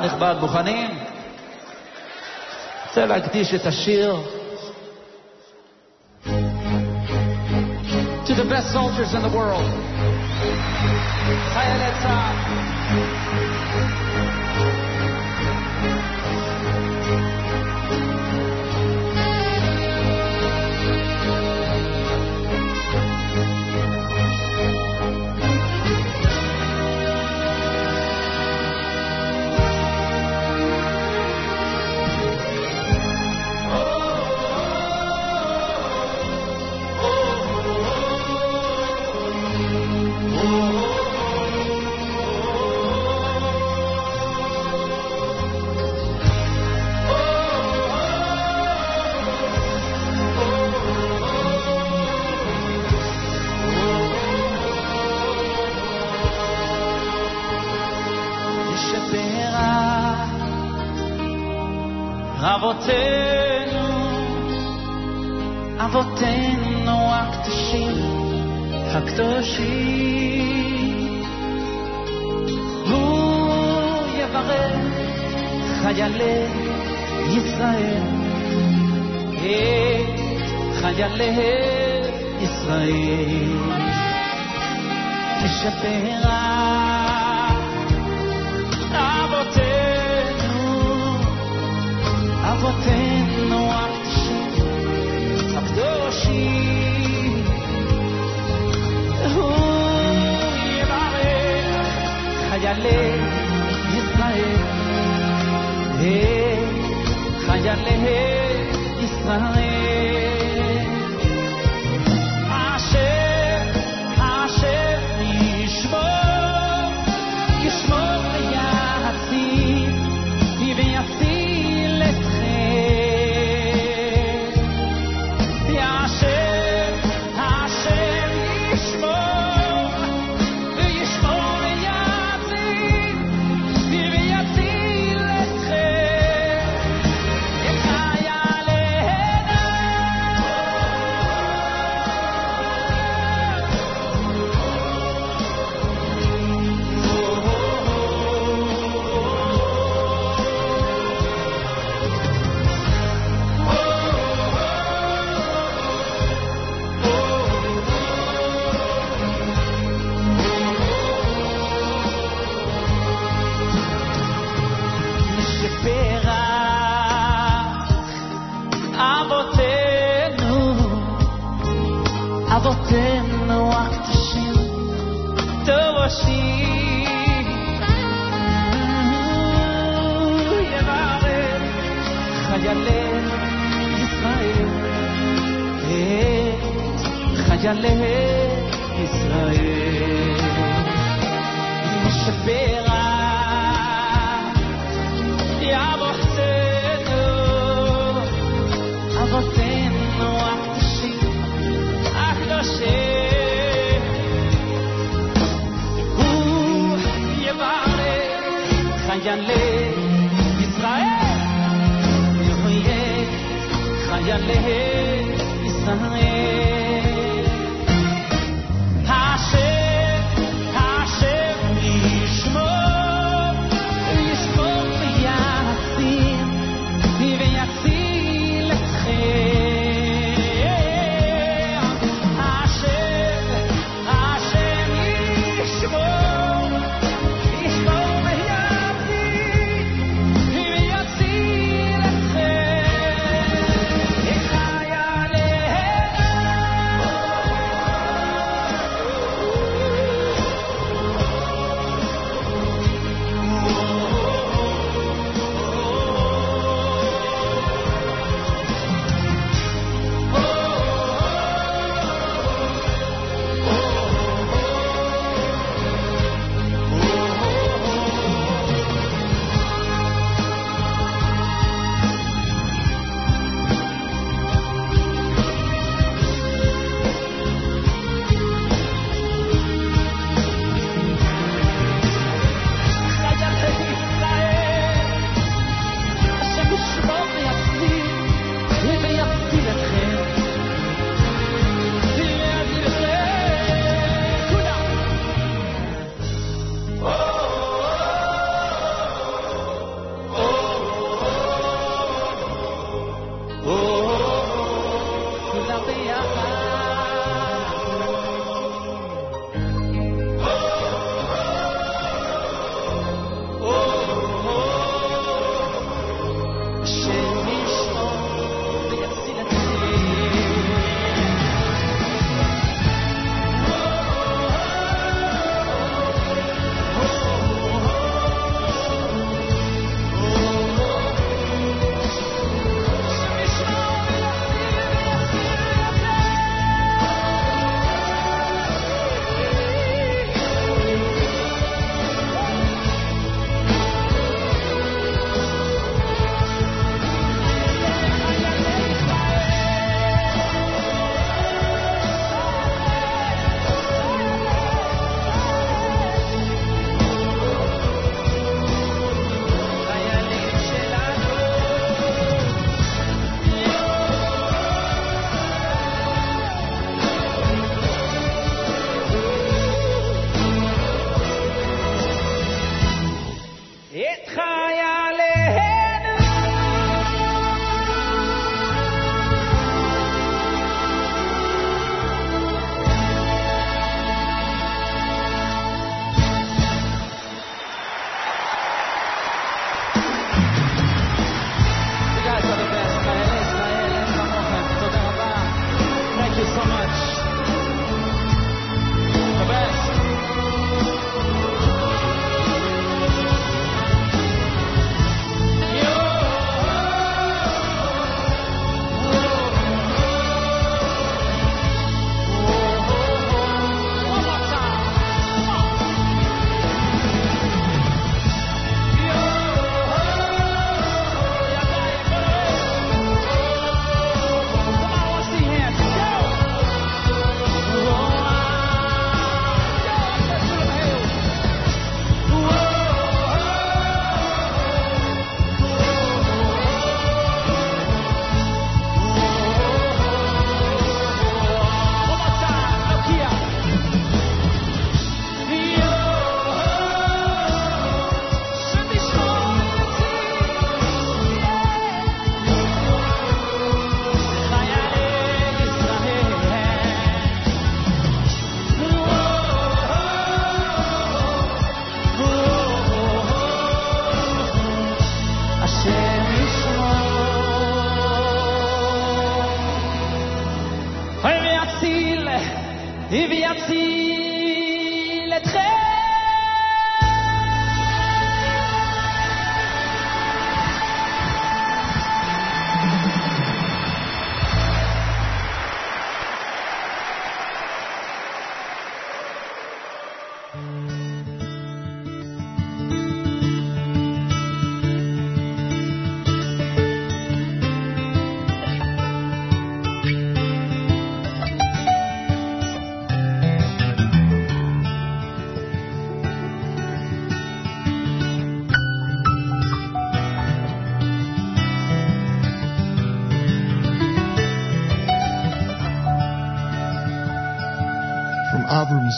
העם נכבד, מוכנים? רוצה להקדיש את השיר to the best soldiers in the world. חיילי צה"ל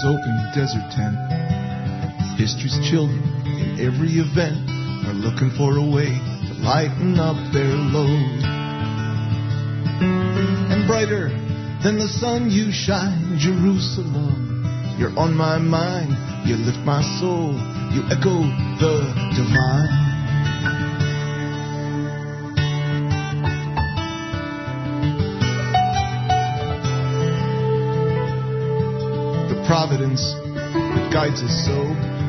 open desert tent, history's children in every event are looking for a way to lighten up their load. And brighter than the sun you shine, Jerusalem. You're on my mind, you lift my soul, you echo the divine. Providence that guides us so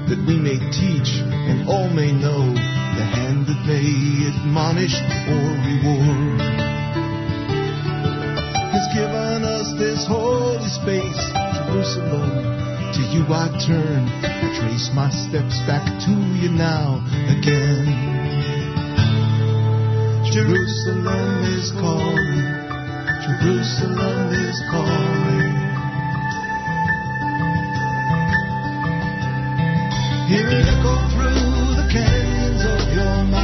that we may teach and all may know the hand that may admonish or reward has given us this holy space, Jerusalem. To you I turn, I trace my steps back to you now again. Jerusalem is calling, Jerusalem is calling. Hear it echo through the canyons of your mind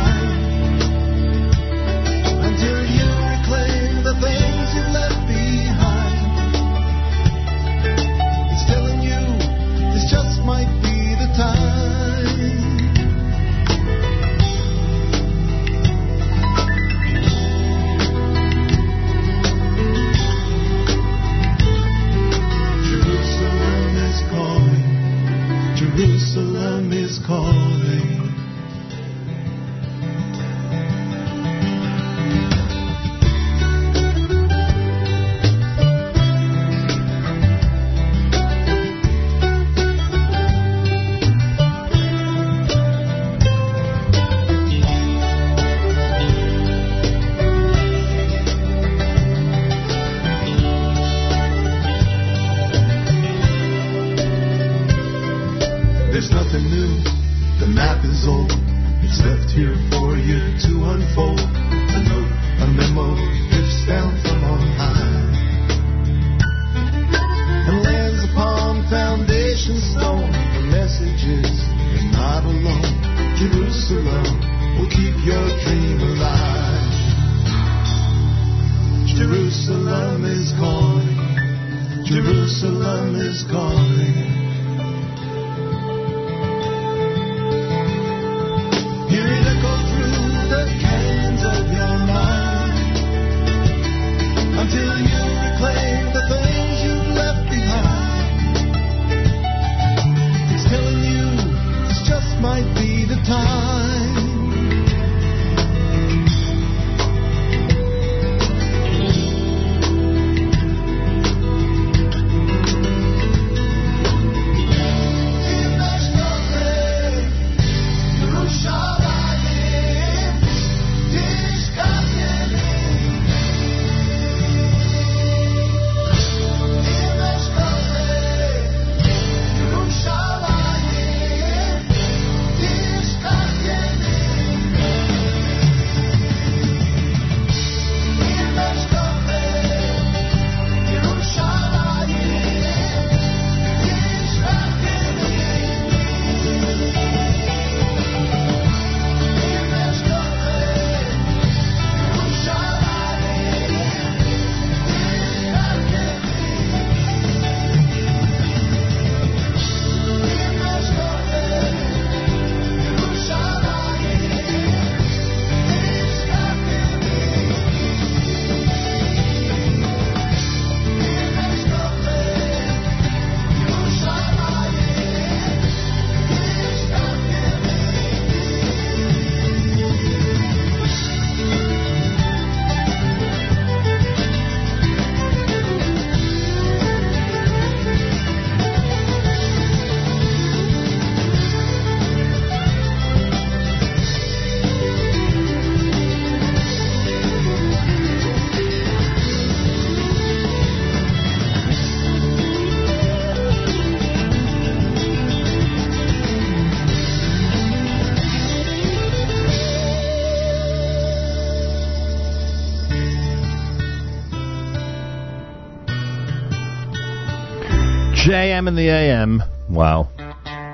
JM in the AM. Wow.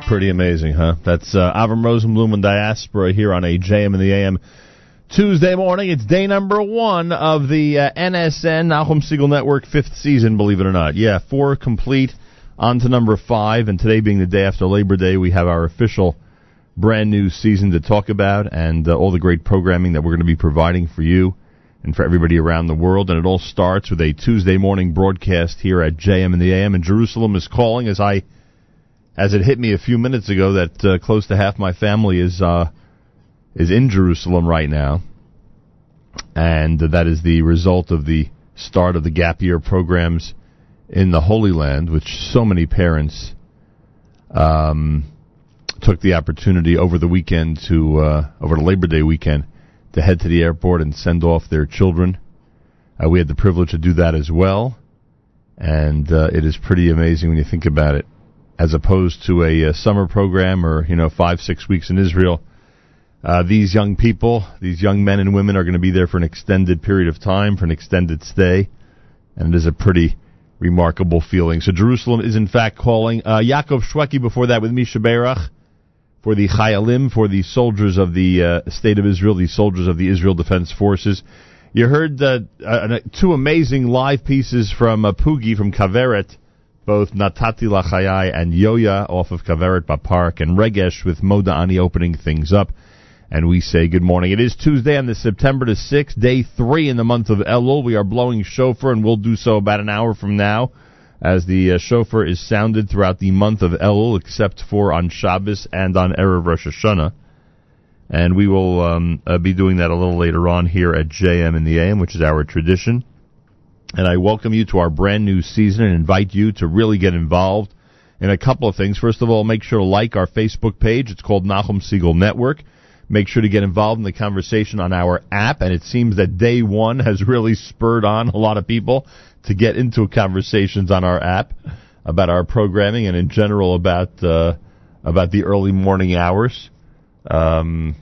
Pretty amazing, huh? That's uh, Avram Rosenblum and Diaspora here on a JM in the AM. Tuesday morning, it's day number one of the uh, NSN, Nahum Segal Network, fifth season, believe it or not. Yeah, four complete, on to number five, and today being the day after Labor Day, we have our official brand new season to talk about and uh, all the great programming that we're going to be providing for you and for everybody around the world. And it all starts with a Tuesday morning broadcast here at JM in the AM. And Jerusalem is calling as I, as it hit me a few minutes ago that uh, close to half my family is uh, is in Jerusalem right now, and that is the result of the start of the gap year programs in the Holy Land, which so many parents um, took the opportunity over the weekend to uh, over the Labor Day weekend to head to the airport and send off their children. Uh, we had the privilege to do that as well, and uh, it is pretty amazing when you think about it. As opposed to a, uh summer program or you know five six weeks in Israel, uh, these young people, these young men and women, are going to be there for an extended period of time, for an extended stay, and it is a pretty remarkable feeling. So Jerusalem is in fact calling. Uh, Yaakov Shwekey before that with Mi Sheberach for the Chayalim, for the soldiers of the uh, State of Israel, the soldiers of the Israel Defense Forces. You heard uh, uh, two amazing live pieces from uh, Pugi from Kaveret, both Natati Lachayai and Yoya off of Kaveret Bapark, and Regesh with Moda Ani opening things up. And we say good morning. It is Tuesday on the September the 6th, day three in the month of Elul. We are blowing shofar, and we'll do so about an hour from now as the uh, shofar is sounded throughout the month of Elul, except for on Shabbos and on Erev Rosh Hashanah. And we will um, uh, be doing that a little later on here at JM in the AM, which is our tradition. And I welcome you to our brand new season and invite you to really get involved in a couple of things. First of all, make sure to like our Facebook page. It's called Nahum Segal Network. Make sure to get involved in the conversation on our app. And it seems that day one has really spurred on a lot of people to get into conversations on our app about our programming and in general about uh, about the early morning hours. Um,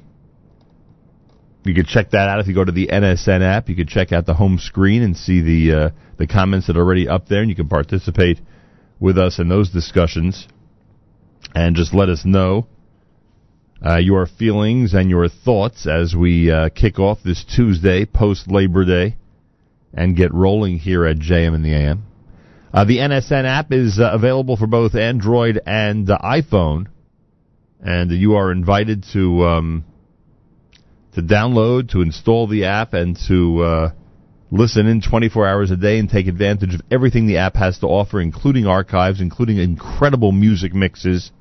you can check that out if you go to the NSN app. You can check out the home screen and see the uh, the comments that are already up there, and you can participate with us in those discussions. And just let us know uh, your feelings and your thoughts as we uh, kick off this Tuesday post Labor Day and get rolling here at JM in the AM. Uh, the NSN app is uh, available for both Android and uh, iPhone, and you are invited to um, to download, to install the app, and to uh, listen in 24 hours a day and take advantage of everything the app has to offer, including archives, including incredible music mixes,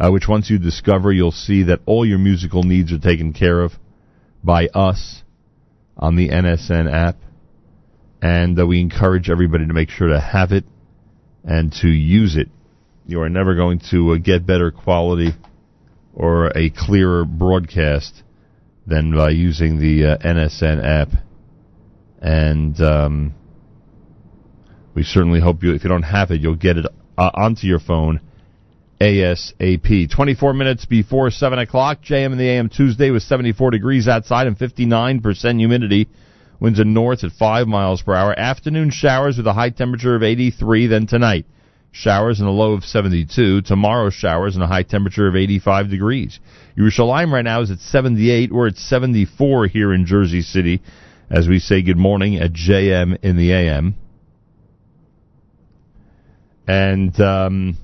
uh, which once you discover, you'll see that all your musical needs are taken care of by us on the NSN app and uh, we encourage everybody to make sure to have it and to use it. You are never going to uh, get better quality or a clearer broadcast than by using the uh, NSN app. And um, we certainly hope you, if you don't have it, you'll get it uh, onto your phone ASAP. 24 minutes before 7 o'clock, JM in the AM Tuesday with 74 degrees outside and 59% humidity. Winds are north at 5 miles per hour. Afternoon showers with a high temperature of 83. Then tonight, showers and a low of 72. Tomorrow, showers and a high temperature of 85 degrees. Yerushalayim right now is at 78. We're at 74 here in Jersey City as we say good morning at JM in the AM. And um,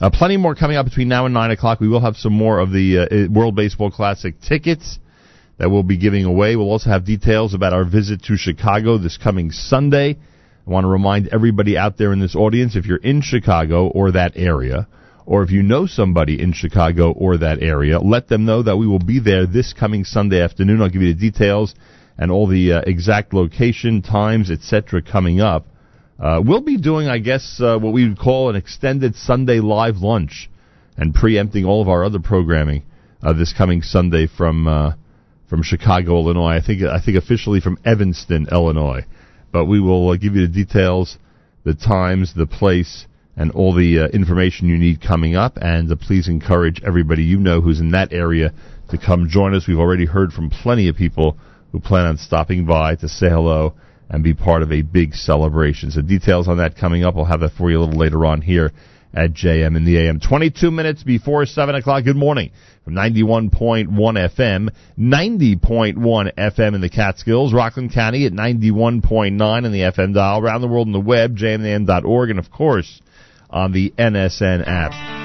uh, plenty more coming up between now and 9 o'clock. We will have some more of the uh, World Baseball Classic tickets that we'll be giving away. We'll also have details about our visit to Chicago this coming Sunday. I want to remind everybody out there in this audience if you're in Chicago or that area, or if you know somebody in Chicago or that area, let them know that we will be there this coming Sunday afternoon. I'll give you the details and all the uh, exact location, times, etc. coming up. Uh, we'll be doing, I guess, uh, what we would call an extended Sunday live lunch and preempting all of our other programming uh, this coming Sunday from uh, from Chicago, Illinois. I think I think officially from Evanston, Illinois. But we will uh, give you the details, the times, the place, and all the uh, information you need coming up. And uh, please encourage everybody you know who's in that area to come join us. We've already heard from plenty of people who plan on stopping by to say hello and be part of a big celebration. So details on that coming up. I'll have that for you a little later on here at JM in the AM. 22 minutes before 7 o'clock. Good morning 91.1 FM, 90.1 FM in the Catskills, Rockland County at 91.9 in the FM dial, around the world on the web, jmam.org, and of course on the NSN app.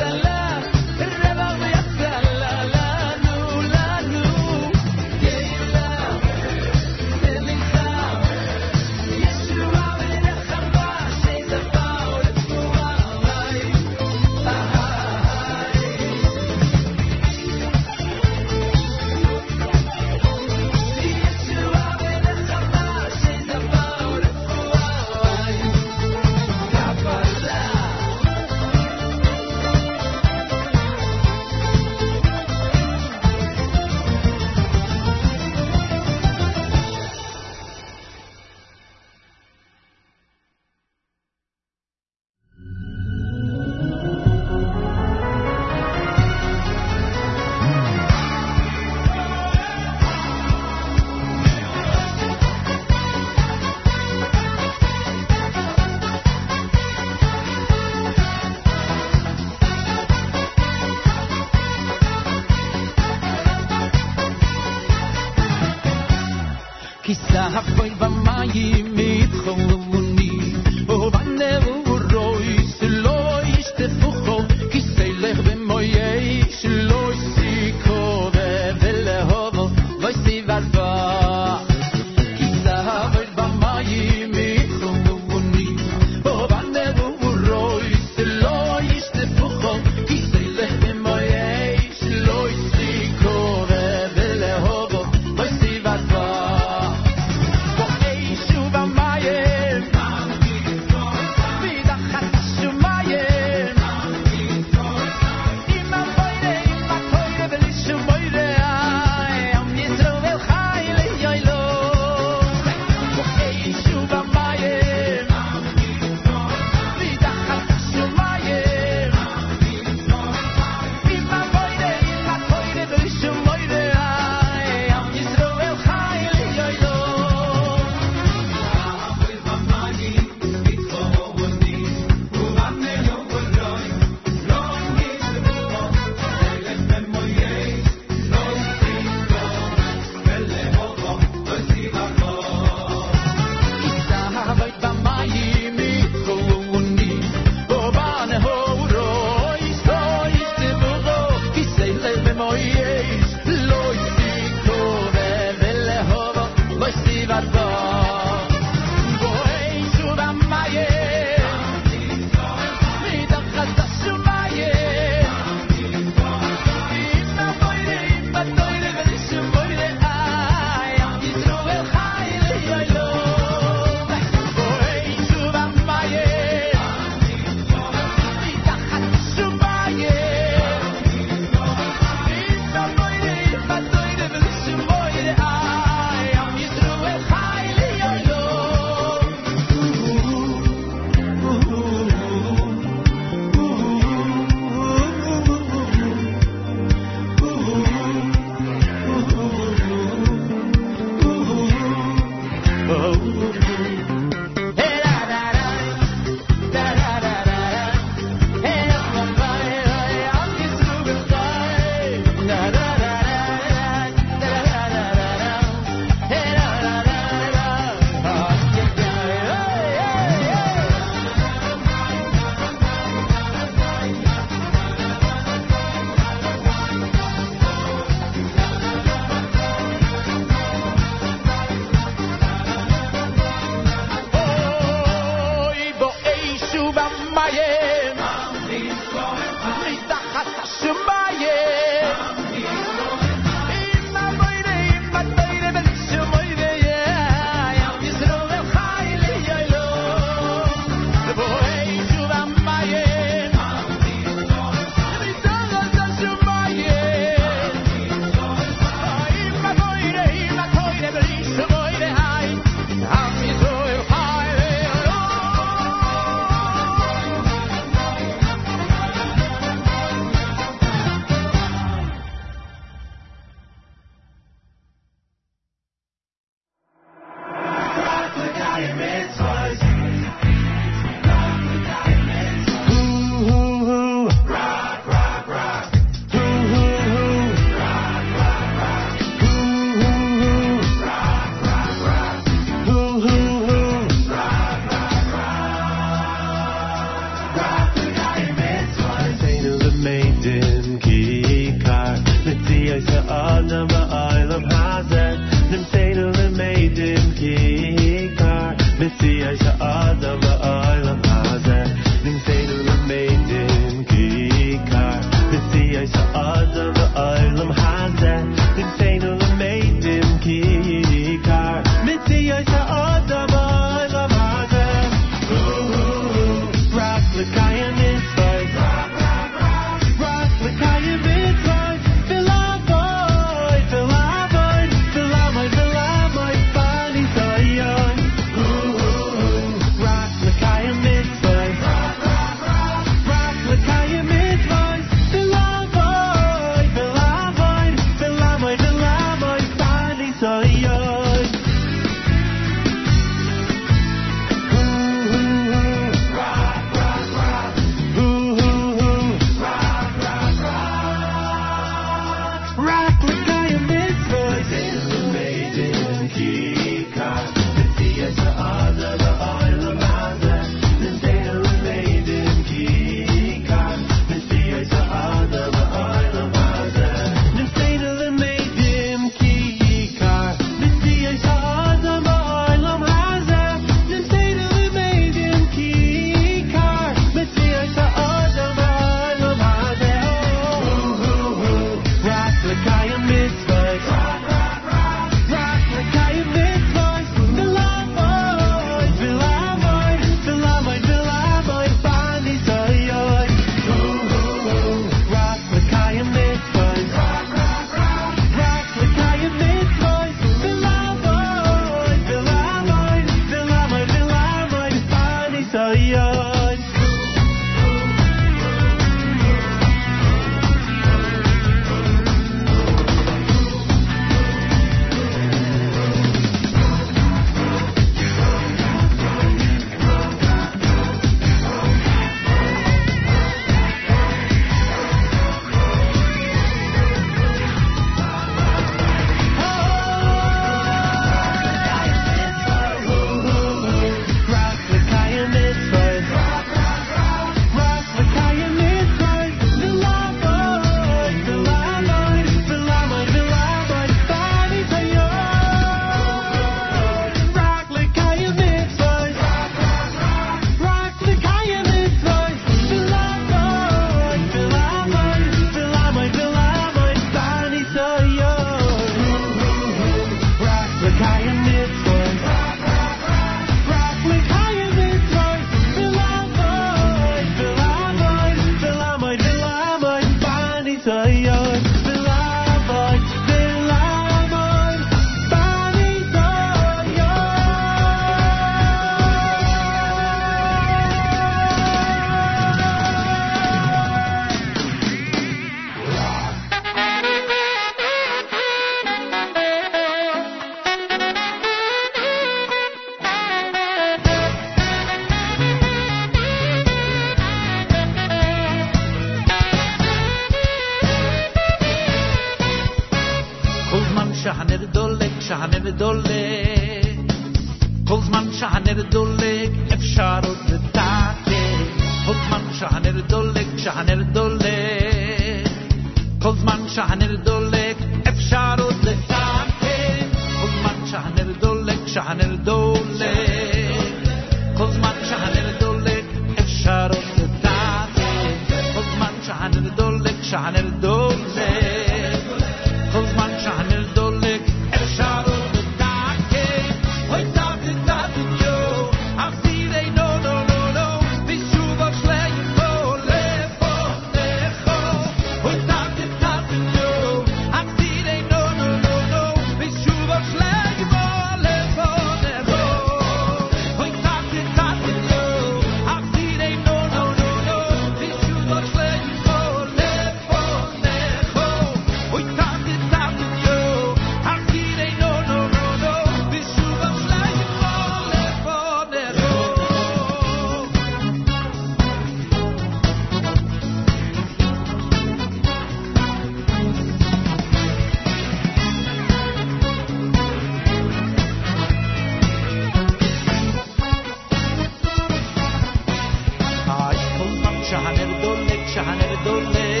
শাহানের দোলে শাহানের দোলে।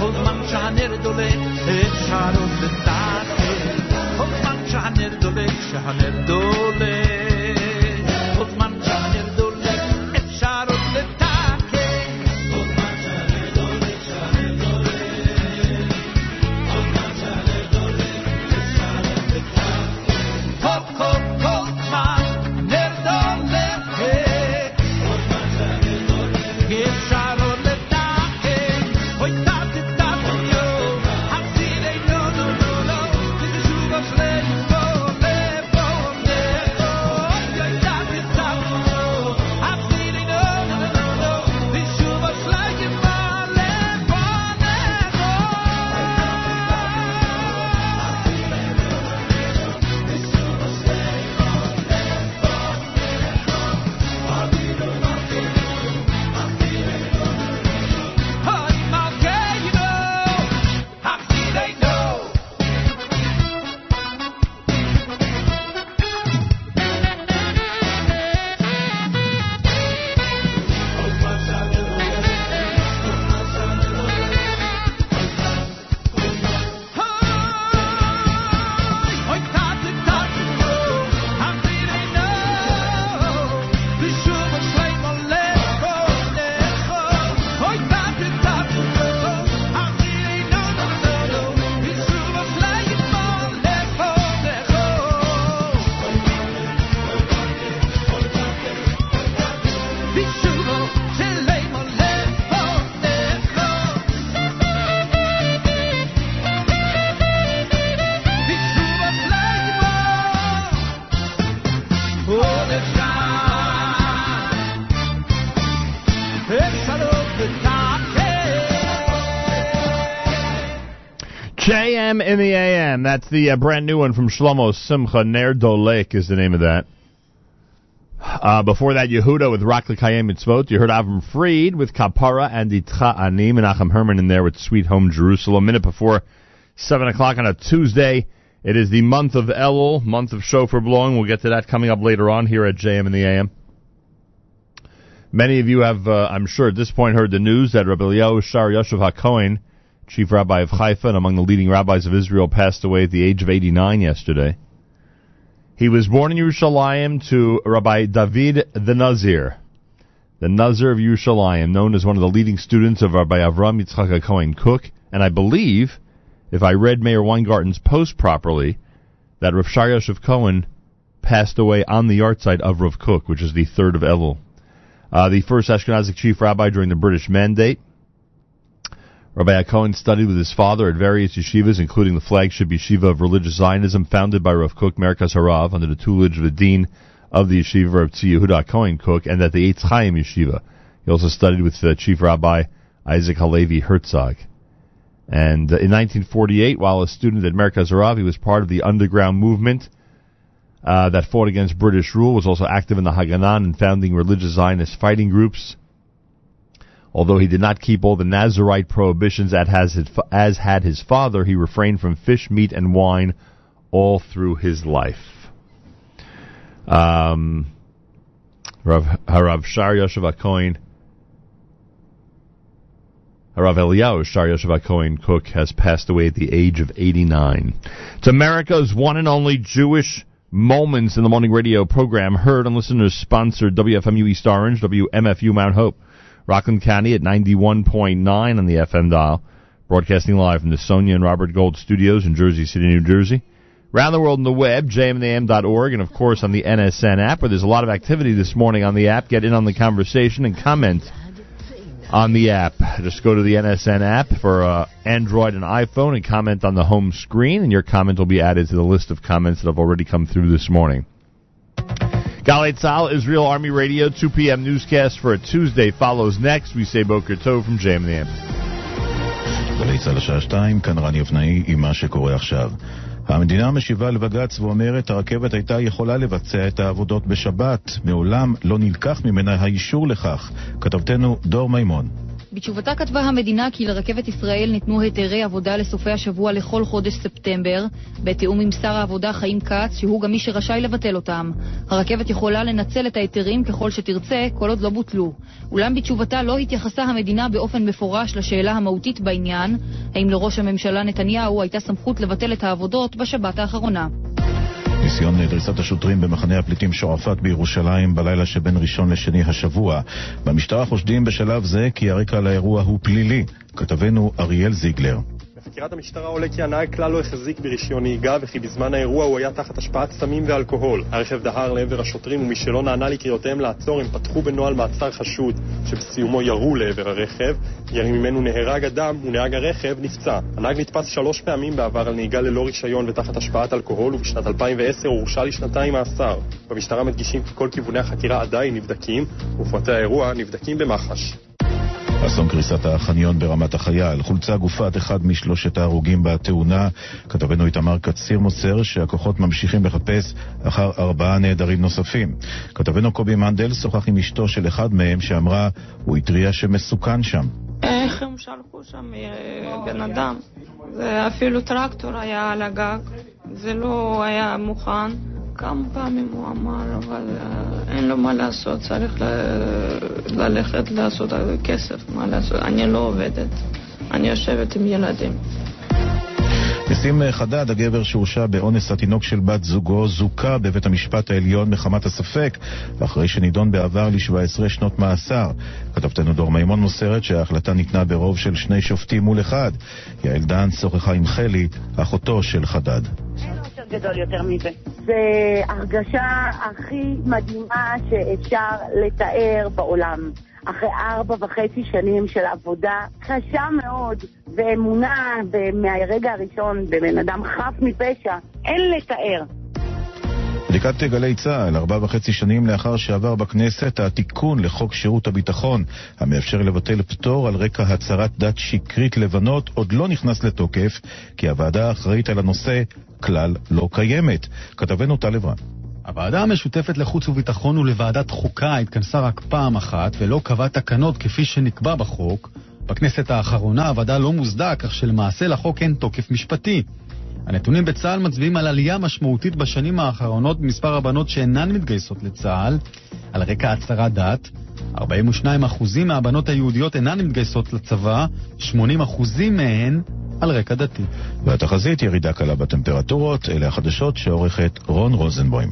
হনুমান শাহানের দোলে শারদ তাকে। হনুমান শাহানের দোলে শাহানের দোল। JM in the AM. That's the uh, brand new one from Shlomo Simcha. Ner Dolek is the name of that. Uh, before that, Yehuda with Rak L'Kayem Mitzvot. You heard Avram Fried with Kapara and Itcha Anim. And Menachem Herman in there with Sweet Home Jerusalem. A minute before 7 o'clock on a Tuesday. It is the month of Elul, month of Shofar blowing. We'll get to that coming up later on here at JM in the AM. Many of you have, uh, I'm sure at this point, heard the news that Rabbi Eliyahu She'ar Yashuv HaKohen, chief rabbi of Haifa and among the leading rabbis of Israel, passed away at the age of 89 yesterday. He was born in Yerushalayim to Rabbi David the Nazir, the Nazir of Yerushalayim, known as one of the leading students of Rabbi Avram Yitzchak Cohen Kook, and I believe, if I read Mayor Weingarten's post properly, that Rav She'ar Yashuv Cohen passed away on the yahrzeit of Rav Kook, which is the third of Elul. Uh, the first Ashkenazic chief rabbi during the British Mandate. Rabbi Cohen studied with his father at various yeshivas, including the flagship yeshiva of religious Zionism founded by Rav Kook Merkaz Harav under the tutelage of the dean of the yeshiva of Yehuda Cohen Kook and at the Eitz Chaim yeshiva. He also studied with uh, Chief Rabbi Isaac Halevi Herzog. And uh, in 1948, while a student at Merkaz Harav, he was part of the underground movement uh, that fought against British rule, was also active in the Haganah and founding religious Zionist fighting groups. Although he did not keep all the Nazarite prohibitions as, had his father, he refrained from fish, meat, and wine all through his life. Um, Rav, Harav She'ar Yashuv HaKohen, Harav Eliyahu She'ar Yashuv HaKohen Cook has passed away at the age of 89. It's America's one and only Jewish Moments in the Morning Radio program heard on listeners sponsored WFMU East Orange, WMFU Mount Hope. Rockland County at 91.9 on the FM dial. Broadcasting live from the Sonia and Robert Gold studios in Jersey City, New Jersey. Around the world on the web, jmnam.org, and of course on the NSN app, where there's a lot of activity this morning on the app. Get in on the conversation and comment on the app. Just go to the NSN app for uh, Android and iPhone and comment on the home screen, and your comment will be added to the list of comments that have already come through this morning. Galei Tzahal, Israel Army Radio, 2 p.m. newscast for a Tuesday follows next. We say Boker Tov from JM in the AM. גלי צה"ל השעה 2, כאן רני אבנאי עם מה שקורה עכשיו. המדינה משיבה לבג"ץ ואומרת הרכבת הייתה יכולה לבצע את העבודות בשבת, מעולם לא נלקח ממנה האישור לכך. כתבתנו דור מימון. בתשובתה כתבה המדינה כי לרכבת ישראל ניתנו היתרי עבודה לסופי השבוע לכל חודש ספטמבר, בתיאום עם שר העבודה חיים כץ, שהוא גם מי שרשאי לבטל אותם. הרכבת יכולה לנצל את ההיתרים ככל שתרצה, כל עוד לא בוטלו. אולם בתשובתה לא התייחסה המדינה באופן מפורש לשאלה המהותית בעניין, האם לראש הממשלה נתניהו הייתה סמכות לבטל את העבודות בשבת האחרונה. ניסיון דריסת השוטרים במחנה הפליטים שועפאט בירושלים בלילה שבין ראשון לשני השבוע. במשטרה חושדים בשלב זה כי הרקע לאירוע הוא פלילי. כתבנו אריאל זיגלר. בחקירת המשטרה עולה כי הנהג כלל לא החזיק ברישיון נהיגה וכי בזמן האירוע הוא היה תחת השפעת סמים ואלכוהול. הרכב דהר לעבר השוטרים ומשלא נענה לקריאותיהם לעצור הם פתחו בנוהל מעצר חשוד שבסיומו ירו לעבר הרכב. ירי ממנו נהרג אדם ונהג הרכב נפצע. הנהג נתפס שלוש פעמים בעבר על נהיגה ללא רישיון ותחת השפעת אלכוהול ובשנת 2010 הורשע לשנתיים מאסר. במשטרה מדגישים כי כל כיווני החקירה עדיין נבדקים ופרטי האירוע נבדקים במח"ש. אסון קריסת החניון ברמת החייל, חולצה גופת אחד משלושת ההרוגים בתאונה. כתבנו איתמר קציר מוסר שהכוחות ממשיכים לחפש אחר ארבעה נעדרים נוספים. כתבנו קובי מנדל שוחח עם אשתו של אחד מהם שאמרה, הוא התריע שמסוכן שם. איך הם שלחו שם אה, בן אדם? אפילו טרקטור היה על הגג, זה לא היה מוכן. כמה פעמים הוא אמר, אבל אה, אין לו מה לעשות, צריך ל- ללכת לעשות כסף, מה לעשות. אני לא עובדת, אני יושבת עם ילדים. נסים חדד, הגבר שהורשע באונס התינוק של בת זוגו, זוכה בבית המשפט העליון מחמת הספק, ואחרי שנידון בעבר ל-17 שנות מאסר. כתבתנו דור מימון מוסרת שההחלטה ניתנה ברוב של שני שופטים מול אחד. יעל דן שוחחה עם חלי, אחותו של חדד. גדול יותר מזה. זה הרגשה הכי מדהימה שאפשר לתאר בעולם. אחרי ארבע וחצי שנים של עבודה קשה מאוד ואמונה מהרגע הראשון בבן אדם חף מפשע, אין לתאר. בדיקת גלי צה"ל, ארבע וחצי שנים לאחר שעבר בכנסת התיקון לחוק שירות הביטחון, המאפשר לבטל פטור על רקע הצהרת דת שקרית לבנות, עוד לא נכנס לתוקף, כי הוועדה האחראית על הנושא כלל לא קיימת. כתבנו טל עברן. הוועדה המשותפת לחוץ וביטחון ולוועדת חוקה התכנסה רק פעם אחת ולא קבעה תקנות כפי שנקבע בחוק. בכנסת האחרונה הוועדה לא מוסדה, כך שלמעשה לחוק אין תוקף משפטי. הנתונים בצה"ל מצביעים על עלייה משמעותית בשנים האחרונות במספר הבנות שאינן מתגייסות לצה"ל, על רקע הצהרת דת. 42% מהבנות היהודיות אינן מתגייסות לצבא, 80% מהן על רקע דתי. והתחזית ירידה קלה בטמפרטורות, אלה החדשות שעורכת רון רוזנבוים.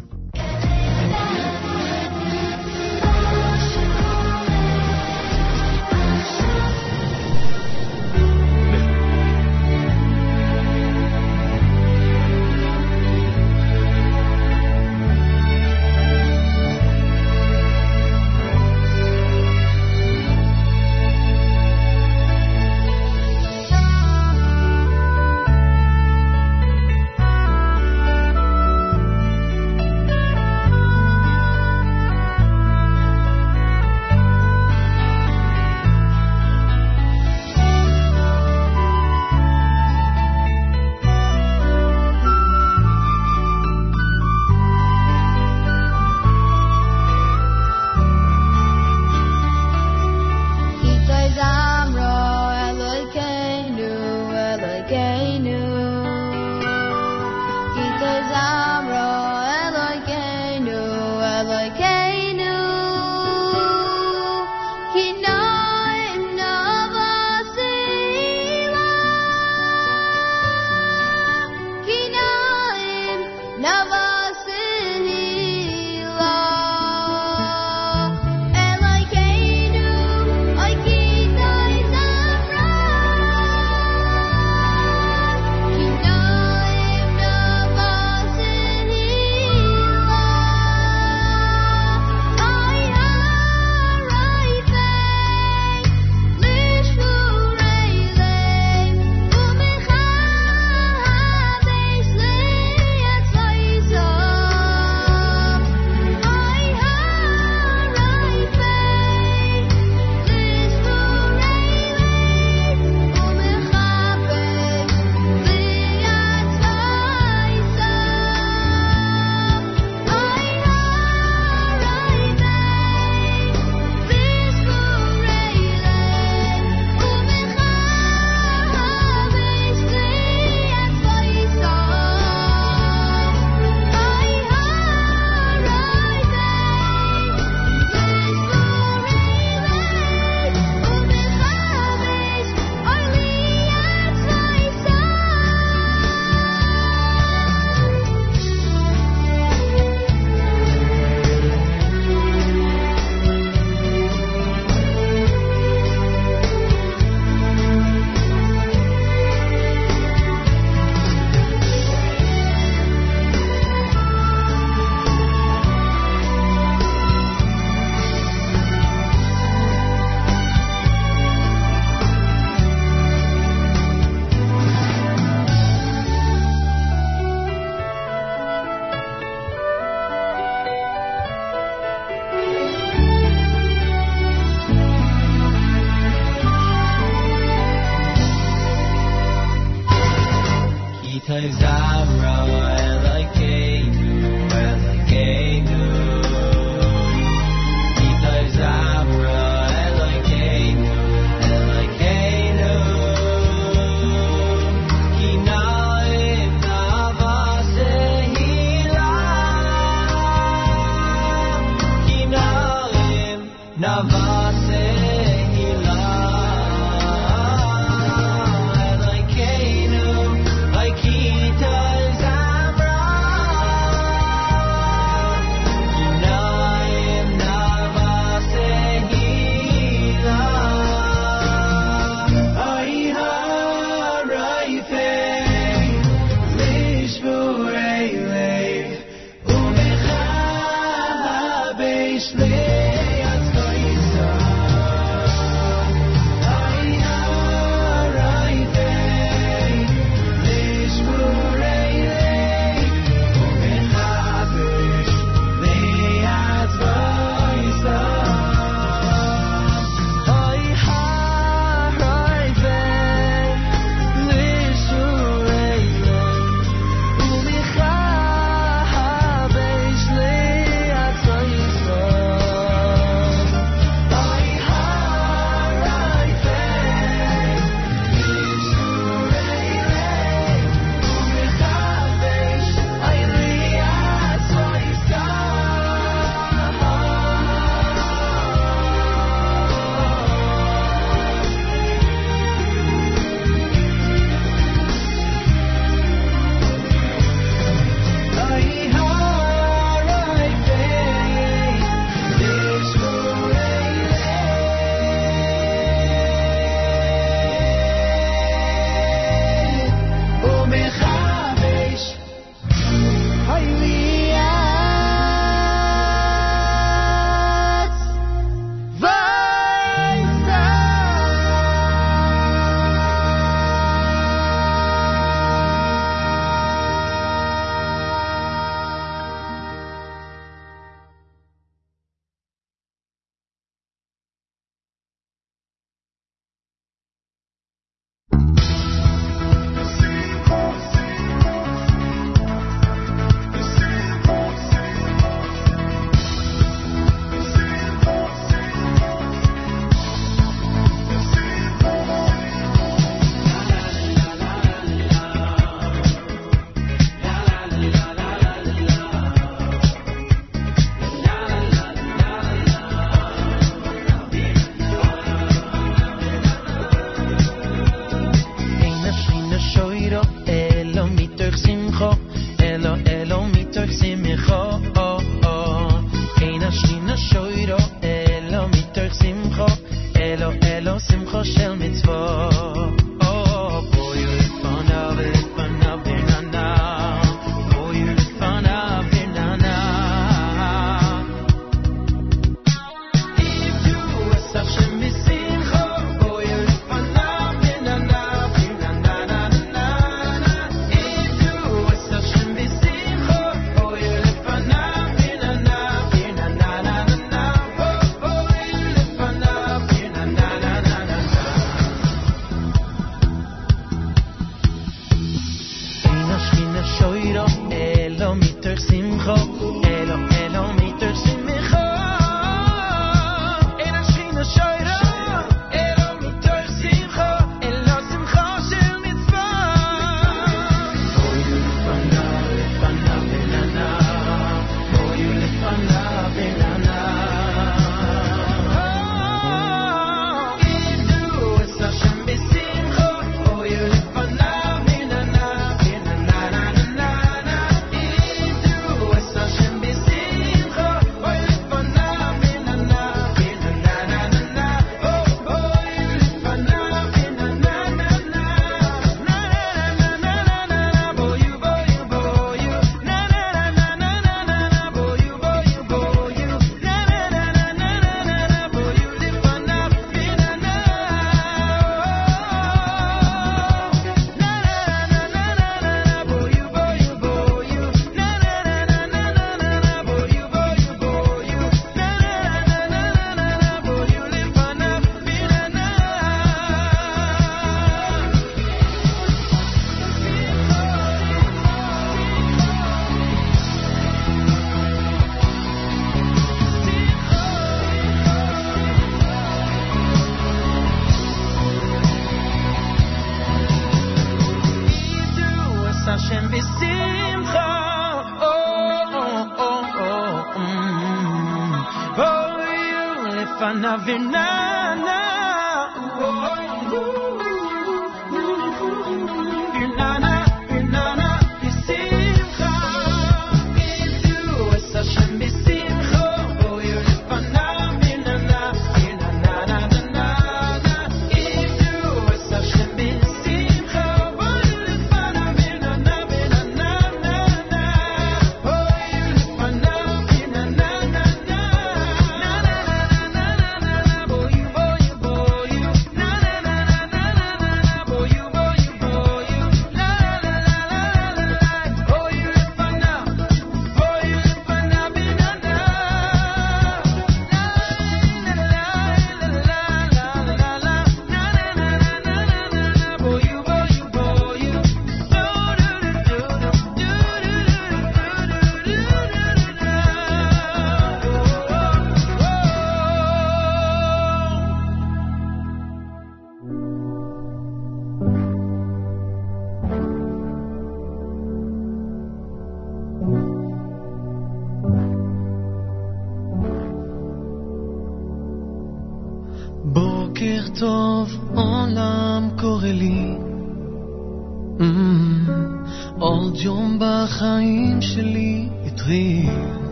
Thank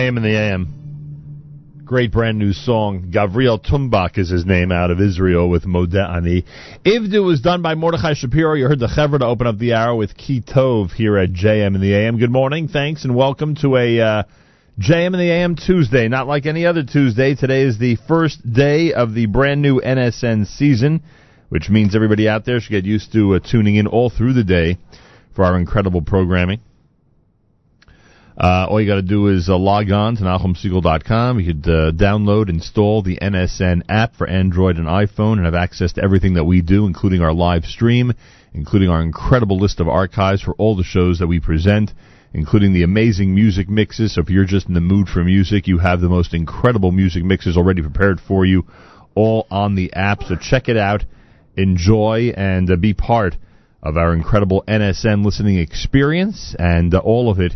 JM in the AM. Great brand new song. Gavriel Tumbach is his name out of Israel with Modeh Ani. Ivdu was done by Mordechai Shapiro. You heard the Chevra to open up the hour with Ki Tov here at JM in the AM. Good morning. Thanks and welcome to a uh, JM in the AM Tuesday. Not like any other Tuesday. Today is the first day of the brand new NSN season, which means everybody out there should get used to uh, tuning in all through the day for our incredible programming. Uh, all you got to do is uh, log on to NachumSegal.com. You could uh, download, install the NSN app for Android and iPhone, and have access to everything that we do, including our live stream, including our incredible list of archives for all the shows that we present, including the amazing music mixes. So if you're just in the mood for music, you have the most incredible music mixes already prepared for you, all on the app. So check it out, enjoy, and uh, be part of our incredible NSN listening experience, and uh, all of it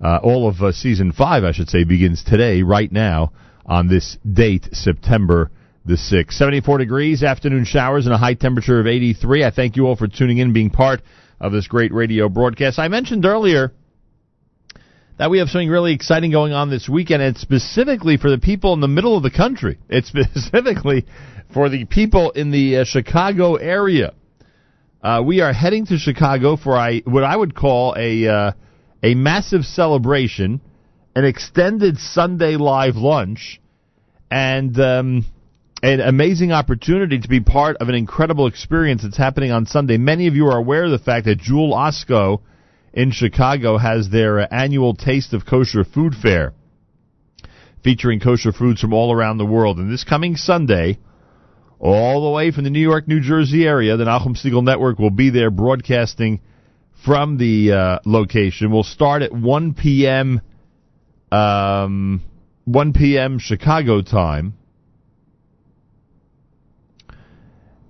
uh, all of uh, season five, I should say, begins today, right now, on this date, September the 6th. 74 degrees, afternoon showers, and a high temperature of 83. I thank you all for tuning in, being part of this great radio broadcast. I mentioned earlier that we have something really exciting going on this weekend, and specifically for the people in the middle of the country. It's specifically for the people in the uh, Chicago area. Uh, we are heading to Chicago for a, what I would call a uh, a massive celebration, an extended Sunday live lunch, and um, an amazing opportunity to be part of an incredible experience that's happening on Sunday. Many of you are aware of the fact that Jewel Osco in Chicago has their uh, annual Taste of Kosher Food Fair, featuring kosher foods from all around the world. And this coming Sunday, all the way from the New York, New Jersey area, the Nachum Segal Network will be there broadcasting from the uh, location. We'll start at 1 p.m. Um, 1 p.m. Chicago time.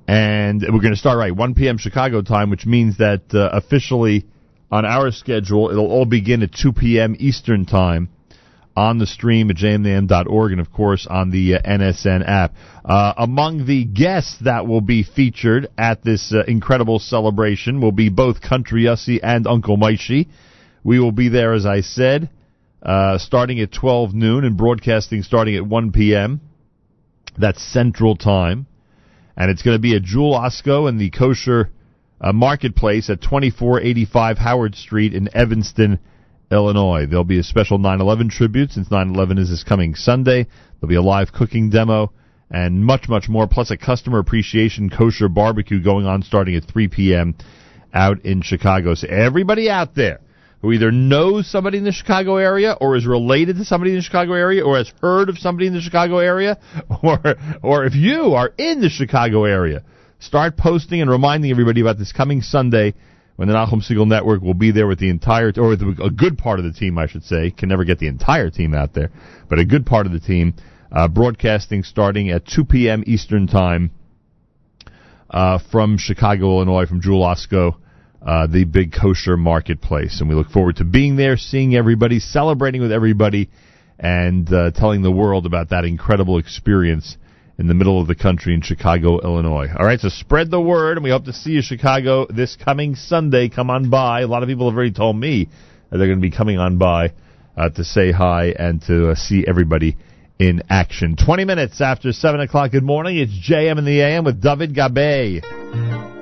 And we're going to start right 1 p.m. Chicago time, which means that uh, officially on our schedule it'll all begin at 2 p.m. Eastern time on the stream at jmnam.org and of course on the uh, NSN app. Uh, among the guests that will be featured at this uh, incredible celebration will be both Country Yossi and Uncle Moishy. We will be there, as I said, uh, starting at 12 noon and broadcasting starting at 1 p.m. That's Central Time. And it's going to be at Jewel Osco in the kosher uh, marketplace at 2485 Howard Street in Evanston, Illinois. There'll be a special 9/11 tribute since 9/11 is this coming Sunday. There'll be a live cooking demo and much, much more, plus a customer appreciation kosher barbecue going on starting at 3 p.m. out in Chicago. So everybody out there who either knows somebody in the Chicago area or is related to somebody in the Chicago area or has heard of somebody in the Chicago area or or if you are in the Chicago area, start posting and reminding everybody about this coming Sunday when the Nachum Segal Network will be there with the entire, or with a good part of the team, I should say. Can never get the entire team out there, but a good part of the team uh, broadcasting starting at 2 p.m. Eastern Time uh, from Chicago, Illinois, from Jewel Osco, uh, the big kosher marketplace. And we look forward to being there, seeing everybody, celebrating with everybody, and uh, telling the world about that incredible experience in the middle of the country in Chicago, Illinois. All right, so spread the word, and we hope to see you, Chicago, this coming Sunday. Come on by. A lot of people have already told me that they're going to be coming on by uh, to say hi and to uh, see everybody in action. 20 minutes after 7 o'clock. Good morning. It's JM in the AM with David Gabe.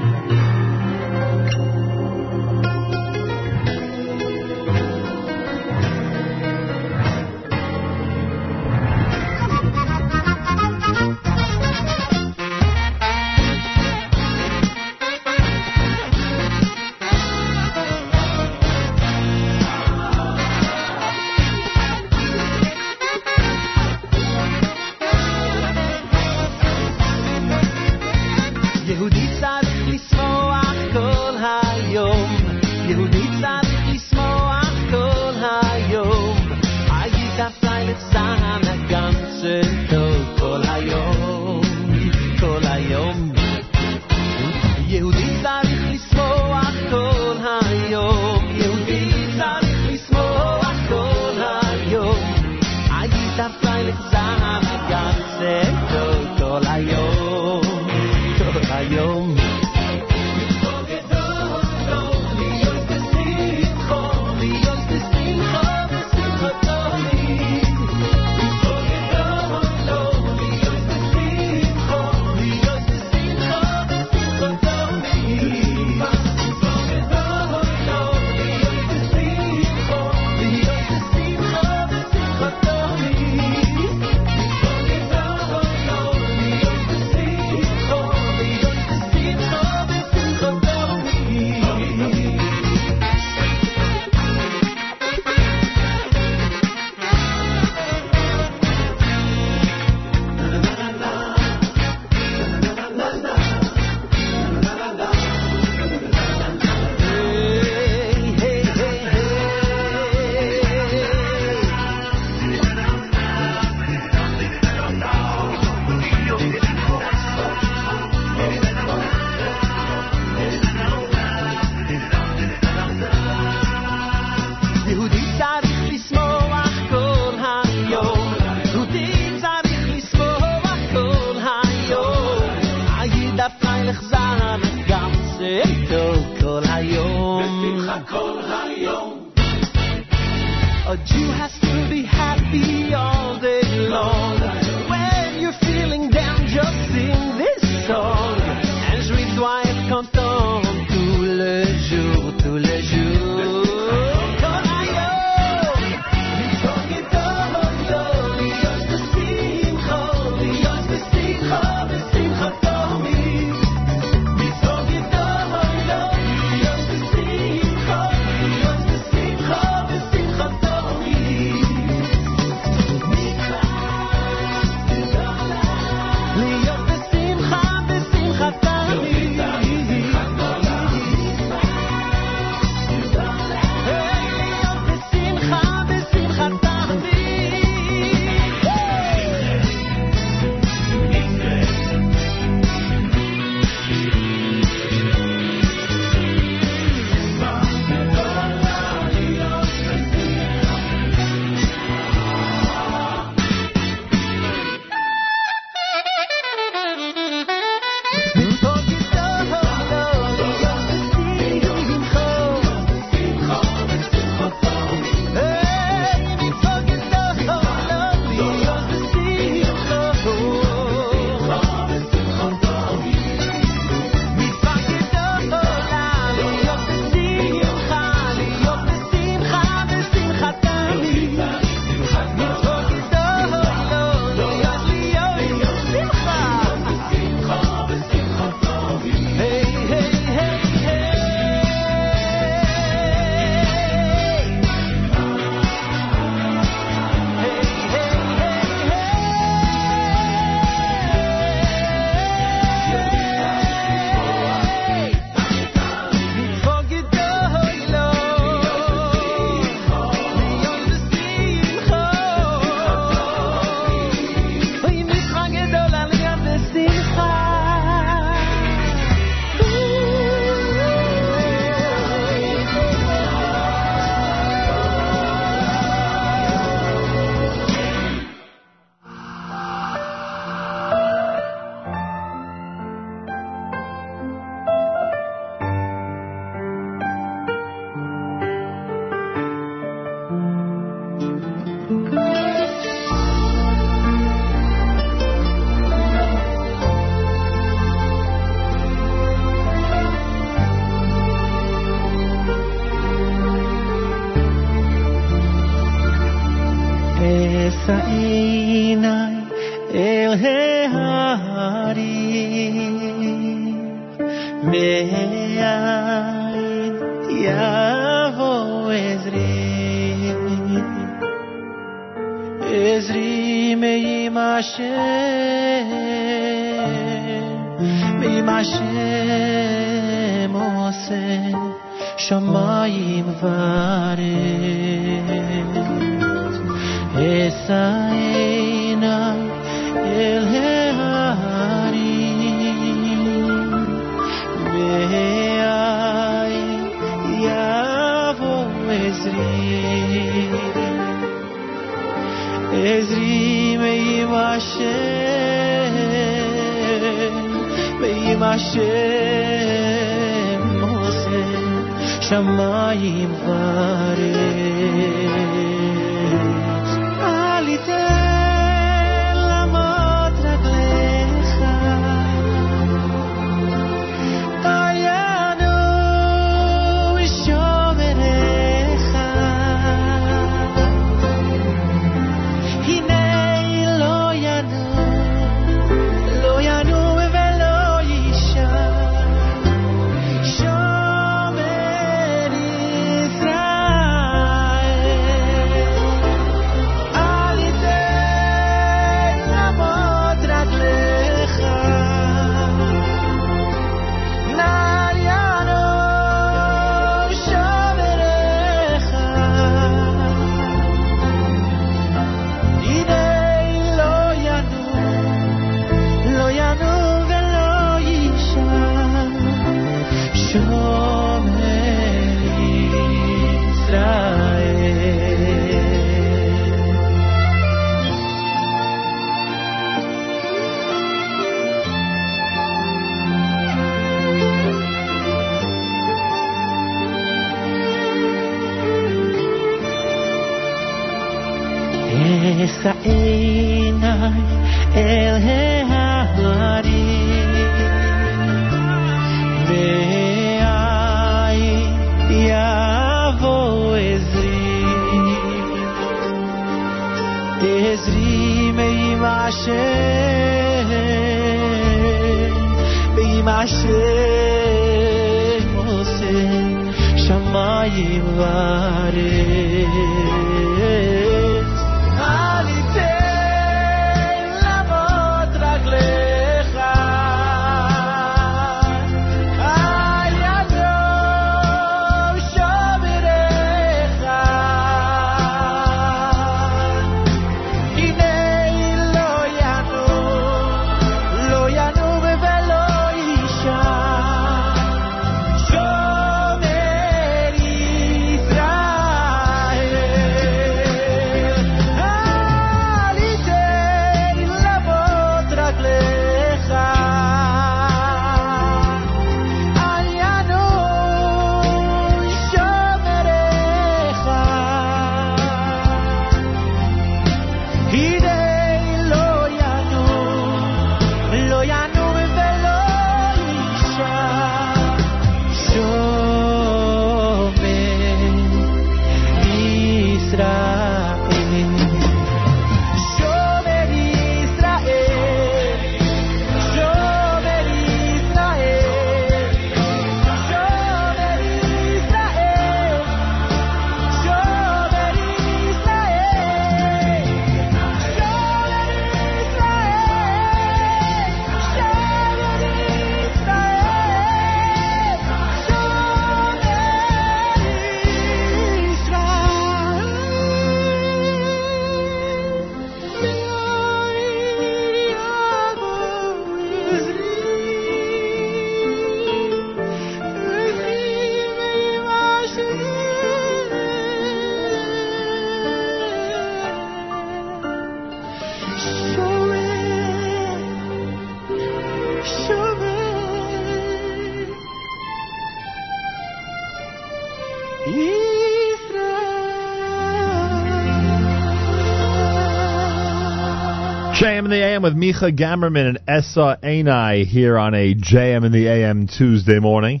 JM in the AM with Micha Gamerman and Essa Ainai here on a JM in the AM Tuesday morning.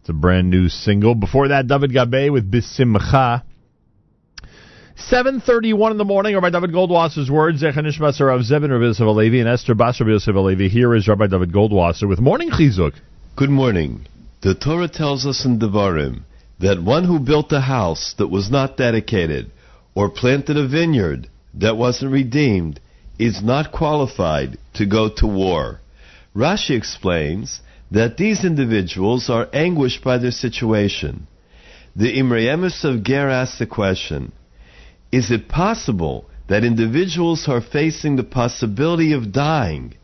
It's a brand new single. Before that, David Gabe with Bisimcha. 7.31 in the morning, Rabbi Dovid Goldwasser's words, Zecha Nishmas Rav Zebin Rabbi Yosef Alevi and Esther Bas Rabbi Yosef Alevi. Here is Rabbi Dovid Goldwasser with Morning Chizuk. Good morning. The Torah tells us in Devarim that one who built a house that was not dedicated or planted a vineyard that wasn't redeemed is not qualified to go to war. Rashi explains that these individuals are anguished by their situation. The Imrei Emes of Ger asks the question, is it possible that individuals who are facing the possibility of dying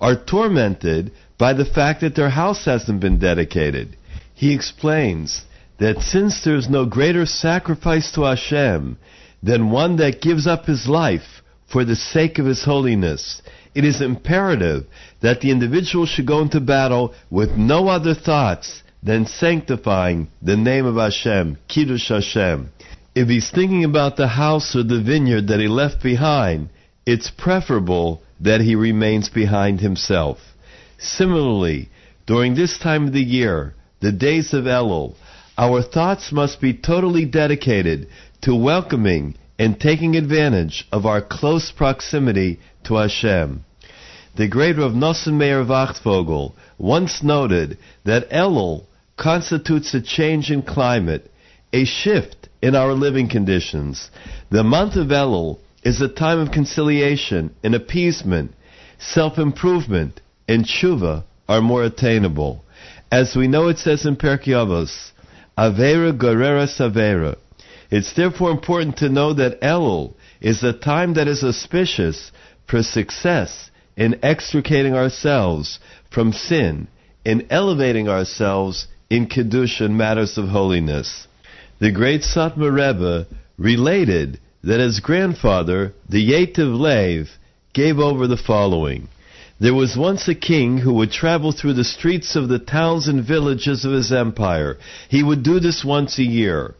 are tormented by the fact that their house hasn't been dedicated? He explains that since there is no greater sacrifice to Hashem than one that gives up his life for the sake of his holiness, it is imperative that the individual should go into battle with no other thoughts than sanctifying the name of Hashem, Kiddush Hashem. If he's thinking about the house or the vineyard that he left behind, it's preferable that he remains behind himself. Similarly, during this time of the year, the days of Elul, our thoughts must be totally dedicated to welcoming and taking advantage of our close proximity to Hashem. The great Rav Nosson Meir Wachtfogel once noted that Elul constitutes a change in climate, a shift in our living conditions. The month of Elul is a time of conciliation and appeasement, self-improvement, and tshuva are more attainable. As we know it says in Pirkei Avos, Avera Guerrera Savera. It's therefore important to know that Elul is a time that is auspicious for success in extricating ourselves from sin, in elevating ourselves in Kiddush and matters of holiness. The great Satmar Rebbe related that his grandfather, the Yetev Lev, gave over the following. There was once a king who would travel through the streets of the towns and villages of his empire. He would do this once a year.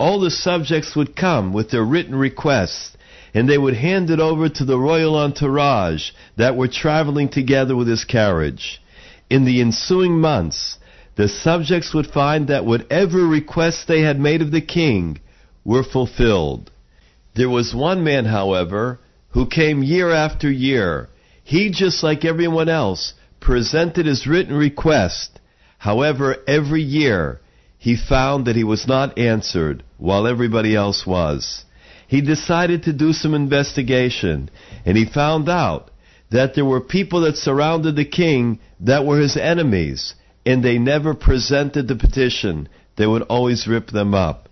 All the subjects would come with their written requests, and they would hand it over to the royal entourage that were traveling together with his carriage. In the ensuing months, the subjects would find that whatever requests they had made of the king were fulfilled. There was one man, however, who came year after year. He, just like everyone else, presented his written request. However, every year he found that he was not answered while everybody else was. He decided to do some investigation and he found out that there were people that surrounded the king that were his enemies and they never presented the petition. They would always rip them up.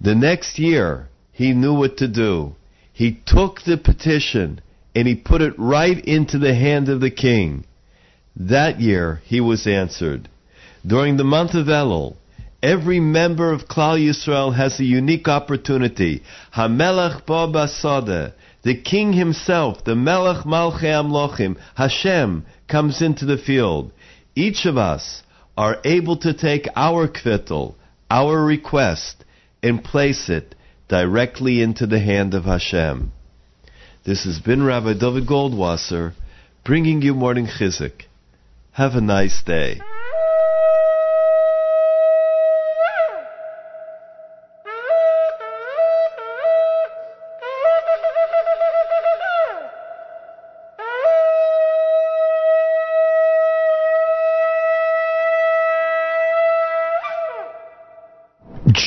The next year, he knew what to do. He took the petition and he put it right into the hand of the king. That year, he was answered. During the month of Elul, every member of Klal Yisrael has a unique opportunity. Hamelach bo basada, the king himself, the Melech Malchei Amlochim, Hashem, comes into the field. Each of us are able to take our kvittel, our request, and place it directly into the hand of Hashem. This has been Rabbi Dovid Goldwasser bringing you morning chizuk. Have a nice day.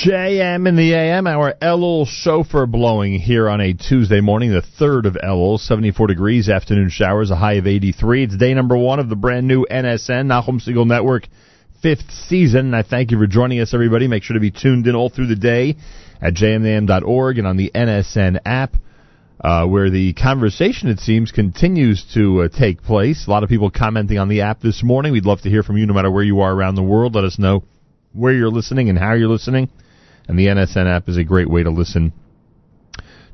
JM in the AM, our Elul shofar blowing here on a Tuesday morning, the 3rd of Elul, 74 degrees, afternoon showers, a high of 83. It's day number one of the brand new NSN, Nachum Segal Network, fifth season. And I thank you for joining us, everybody. Make sure to be tuned in all through the day at jmam.org and on the NSN app. Uh, where the conversation, it seems, continues to uh, take place. A lot of people commenting on the app this morning. We'd love to hear from you no matter where you are around the world. Let us know where you're listening and how you're listening. And the NSN app is a great way to listen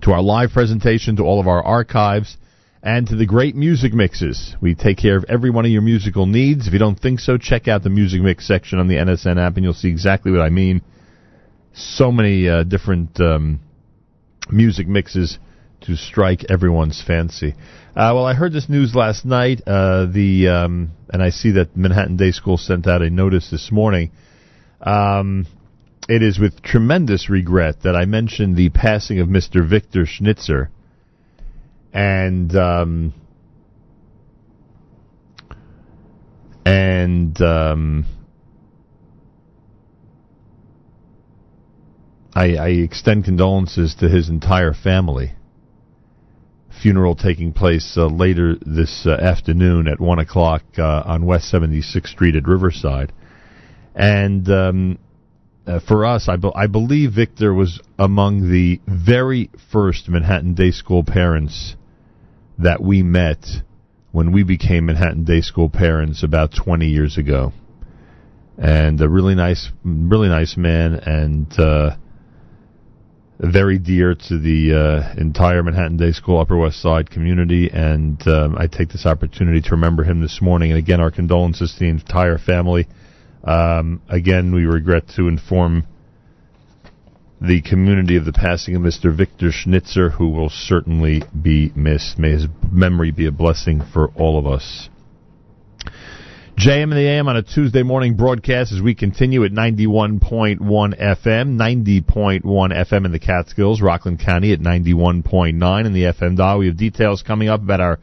to our live presentation, to all of our archives, and to the great music mixes. We take care of every one of your musical needs. If you don't think so, check out the music mix section on the NSN app, and you'll see exactly what I mean. So many uh, different um, music mixes to strike everyone's fancy. Uh, well, I heard this news last night. Uh, the um, and I see that Manhattan Day School sent out a notice this morning. Um, it is with tremendous regret that I mentioned the passing of Mr. Victor Schnitzer. And um, and um, I, I extend condolences to his entire family. Funeral taking place uh, later this uh, afternoon at one o'clock uh, on West 76th Street at Riverside, and um, uh, for us, I, be- I believe Victor was among the very first Manhattan Day School parents that we met when we became Manhattan Day School parents about 20 years ago. And a really nice, really nice man, and uh, very dear to the uh, entire Manhattan Day School Upper West Side community. And um, I take this opportunity to remember him this morning. And again, our condolences to the entire family. Um, again, we regret to inform the community of the passing of Mr. Victor Schnitzer, who will certainly be missed. May his memory be a blessing for all of us. JM and the AM on a Tuesday morning broadcast as we continue at 91.1 FM, 90.1 FM in the Catskills, Rockland County at 91.9 in the FM dial. We have details coming up about our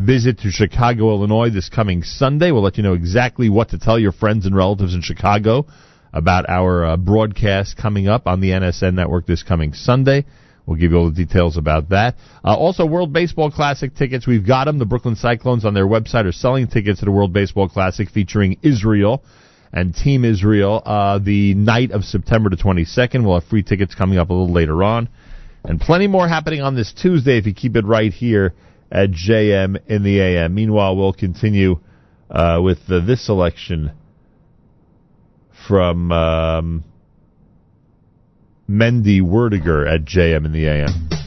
visit to Chicago, Illinois this coming Sunday. We'll let you know exactly what to tell your friends and relatives in Chicago about our uh, broadcast coming up on the NSN network this coming Sunday. We'll give you all the details about that. Uh, also, World Baseball Classic tickets. We've got them. The Brooklyn Cyclones on their website are selling tickets to the World Baseball Classic featuring Israel and Team Israel uh, the night of September the 22nd. We'll have free tickets coming up a little later on. And plenty more happening on this Tuesday if you keep it right here at JM in the AM. Meanwhile, we'll continue uh, with uh, this selection from um, Mendy Werdiger at JM in the AM.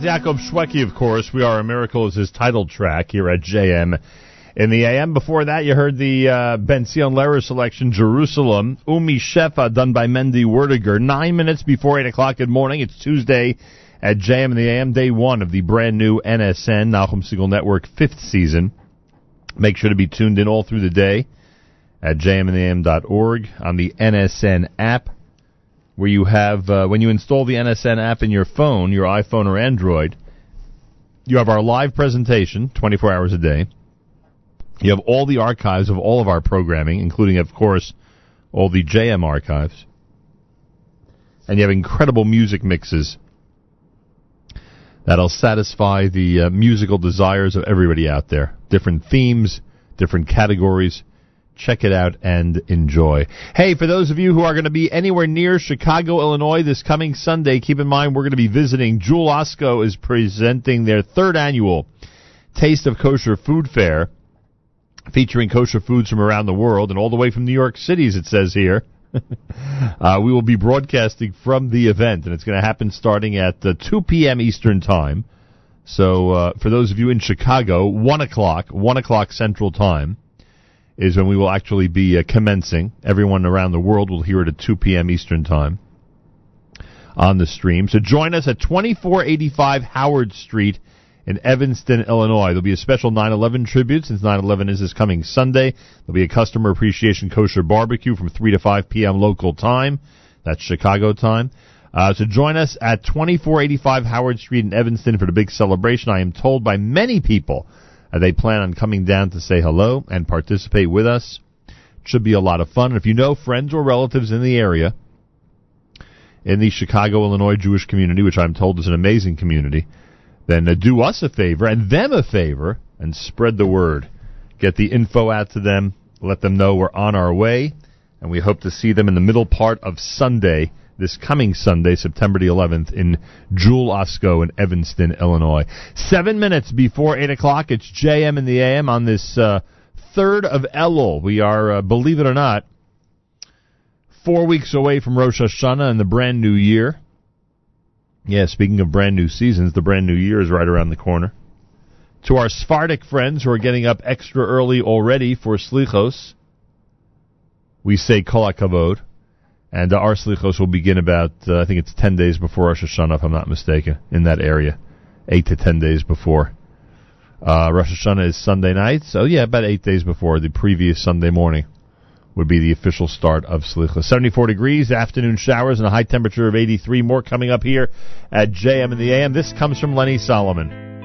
It's Yaakov Shwekey, of course. We Are a Miracle is his title track here at JM in the AM. Before that, you heard the uh, Ben Sion Lehrer selection, Jerusalem, Umi Shefa, done by Mendy Werdiger. Nine minutes before 8 o'clock in the morning. It's Tuesday at JM in the AM, day one of the brand new NSN, Nachum Segal Network, fifth season. Make sure to be tuned in all through the day at jmintheam.org on the NSN app where you have uh, when you install the NSN app in your phone, your iPhone or Android, you have our live presentation 24 hours a day. You have all the archives of all of our programming, including, of course, all the JM archives. And you have incredible music mixes that'll satisfy the uh, musical desires of everybody out there. Different themes, different categories. Check it out and enjoy. Hey, for those of you who are going to be anywhere near Chicago, Illinois this coming Sunday, keep in mind we're going to be visiting. Jewel Osco is presenting their third annual Taste of Kosher Food Fair, featuring kosher foods from around the world and all the way from New York City, as it says here. uh, we will be broadcasting from the event, and it's going to happen starting at uh, 2 p.m. Eastern Time. So, uh, for those of you in Chicago, 1 o'clock, 1 o'clock Central Time is when we will actually be uh, commencing. Everyone around the world will hear it at 2 p.m. Eastern Time on the stream. So join us at 2485 Howard Street in Evanston, Illinois. There'll be a special 9/11 tribute since 9/11 is this coming Sunday. There'll be a customer appreciation kosher barbecue from 3 to 5 p.m. local time. That's Chicago time. Uh, so join us at 2485 Howard Street in Evanston for the big celebration. I am told by many people uh, they plan on coming down to say hello and participate with us. Should be a lot of fun. And if you know friends or relatives in the area, in the Chicago, Illinois Jewish community, which I'm told is an amazing community, then uh, do us a favor and them a favor and spread the word. Get the info out to them. Let them know we're on our way, and we hope to see them in the middle part of Sunday, this coming Sunday, September the 11th, in Jewel Osco in Evanston, Illinois. Seven minutes before 8 o'clock, it's JM in the AM on this uh, 3rd of Elul. We are, uh, believe it or not, four weeks away from Rosh Hashanah and the brand new year. Yeah, speaking of brand new seasons, the brand new year is right around the corner. To our Sephardic friends who are getting up extra early already for Slichos, we say Kol HaKavod. And uh, our Slichos will begin about, uh, I think it's 10 days before Rosh Hashanah, if I'm not mistaken, in that area. 8 to 10 days before. Uh, Rosh Hashanah is Sunday night, so yeah, about 8 days before the previous Sunday morning would be the official start of Slicha. 74 degrees, afternoon showers, and a high temperature of 83. More coming up here at JM in the AM. This comes from Lenny Solomon.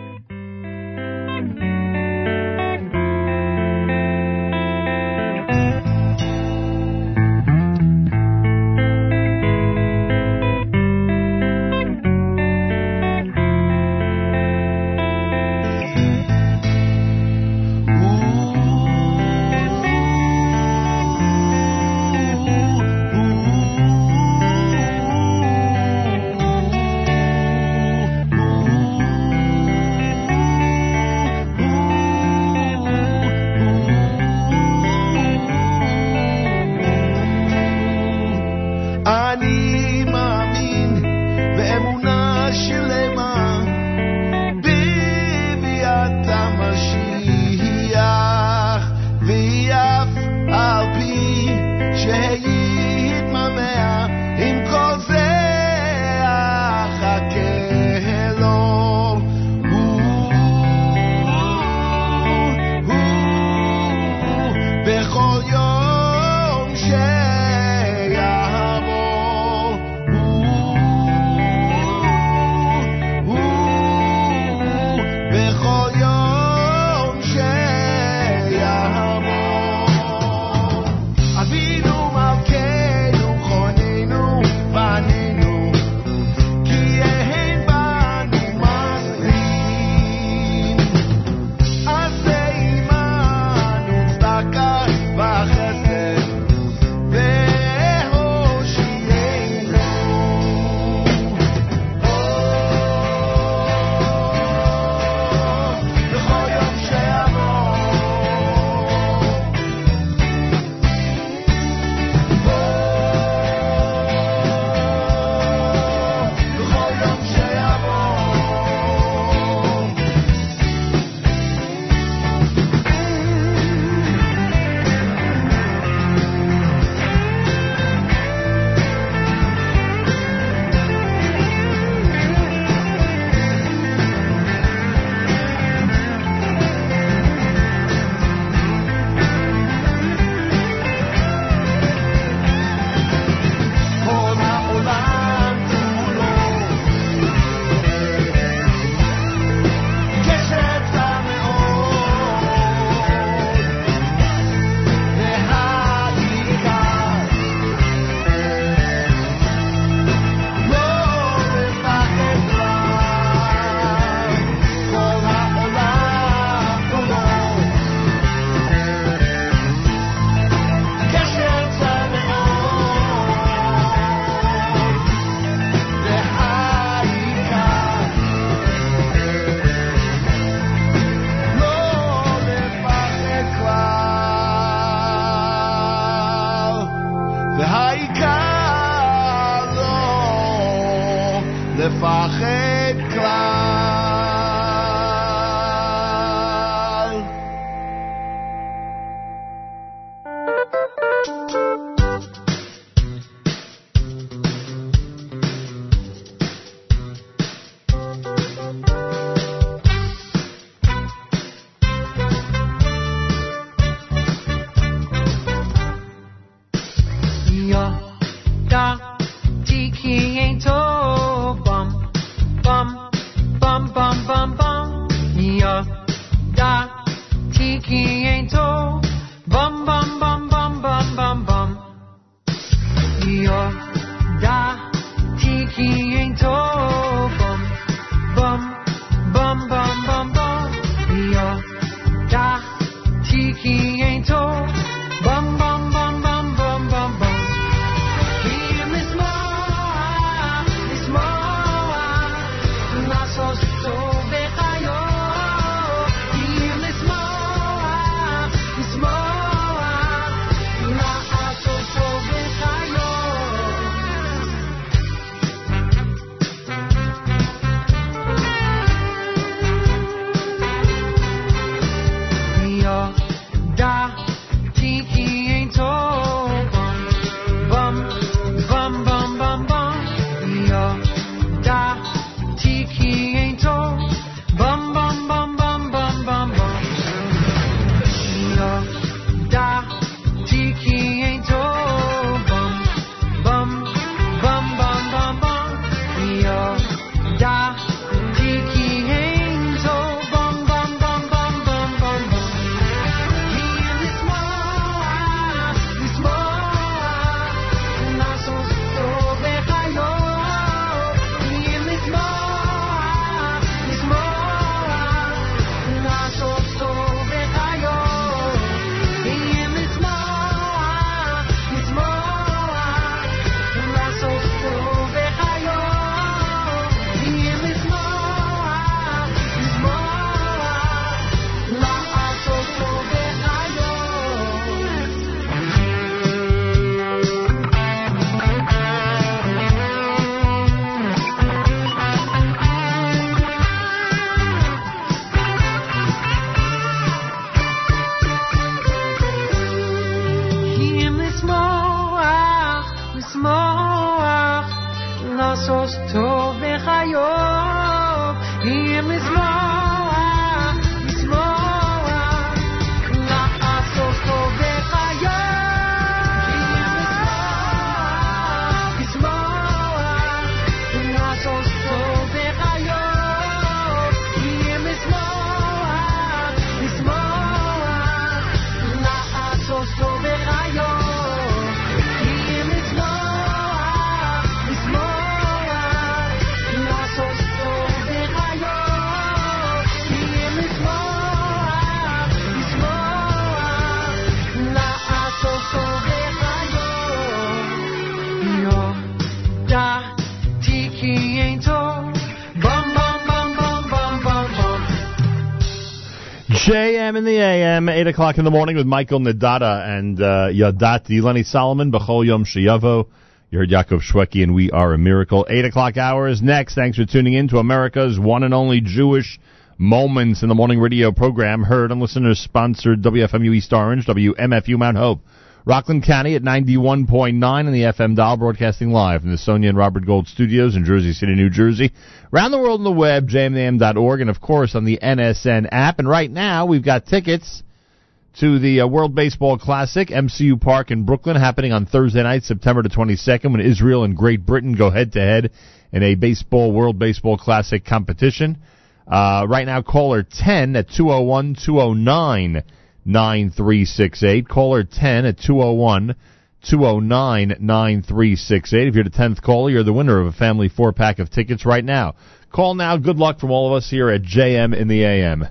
In the AM, 8 o'clock in the morning with Michael Nadada and uh, Yadati, Lenny Solomon, Bechol Yom Sheyavo. You heard Yaakov Shwekey and We Are a Miracle. 8 o'clock hours next. Thanks for tuning in to America's one and only Jewish Moments in the Morning radio program. Heard on listeners sponsored WFMU East Orange, WMFU Mount Hope. Rockland County at 91.9 on the FM dial, broadcasting live from the Sonia and Robert Gold studios in Jersey City, New Jersey. Around the world on the web, jmam.org, and of course on the NSN app. And right now, we've got tickets to the uh, World Baseball Classic, MCU Park in Brooklyn, happening on Thursday night, September the 22nd, when Israel and Great Britain go head to head in a baseball World Baseball Classic competition. Uh, right now, caller 10 at 201 209 9368. Caller 10 at 201 209 9368. If you're the 10th caller, you're the winner of a family four pack of tickets right now. Call now. Good luck from all of us here at JM in the AM.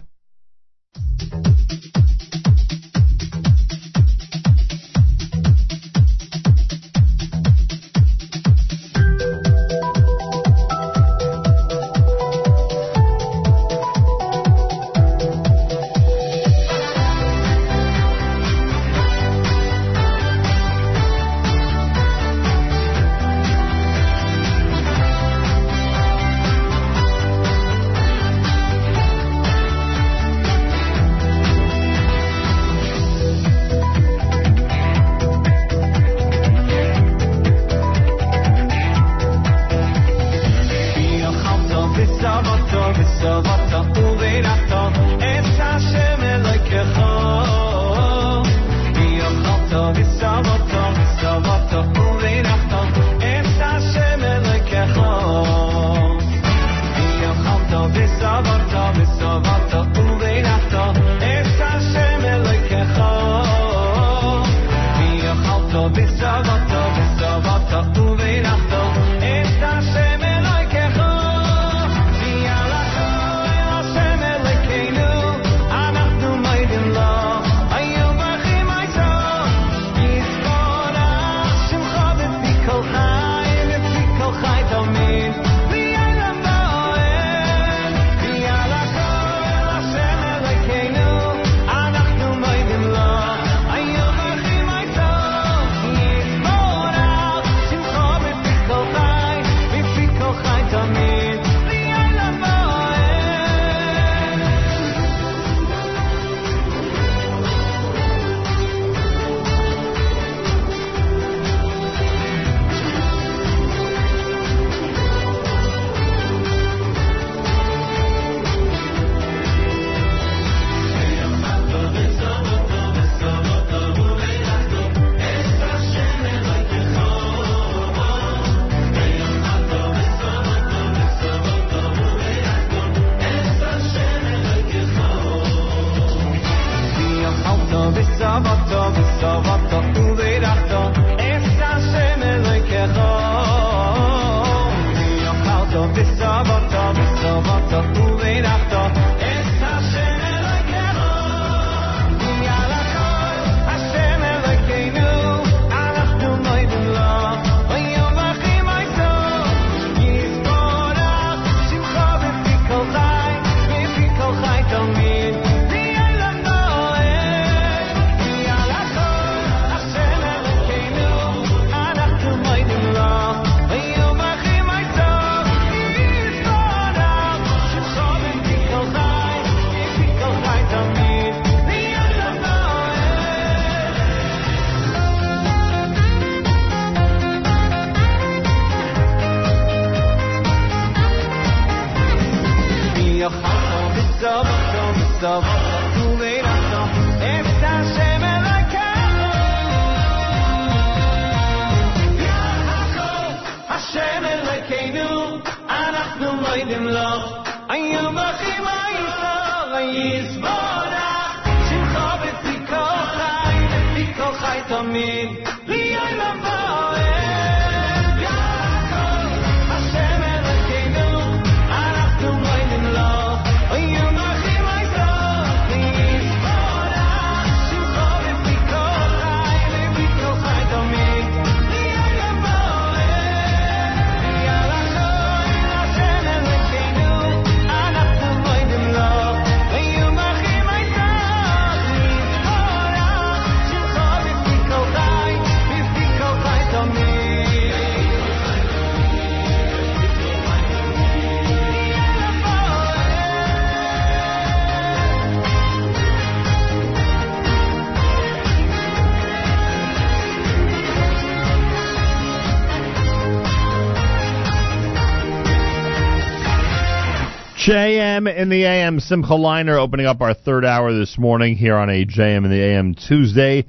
JM in the AM, Simcha Leiner opening up our third hour this morning here on a JM in the AM Tuesday,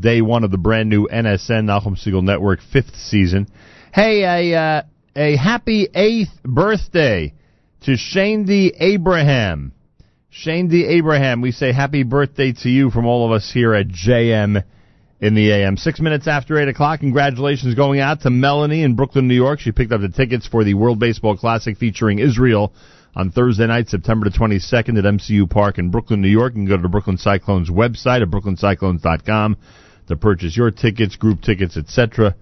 day one of the brand new NSN Nachum Segal Network fifth season. Hey, a uh, a happy eighth birthday to Shane D. Abraham. Shane D. Abraham, we say happy birthday to you from all of us here at JM in the AM. Six minutes after 8 o'clock, congratulations going out to Melanie in Brooklyn, New York. She picked up the tickets for the World Baseball Classic featuring Israel on Thursday night, September the 22nd at MCU Park in Brooklyn, New York. You can go to the Brooklyn Cyclones website at brooklyncyclones.com to purchase your tickets, group tickets, etc.,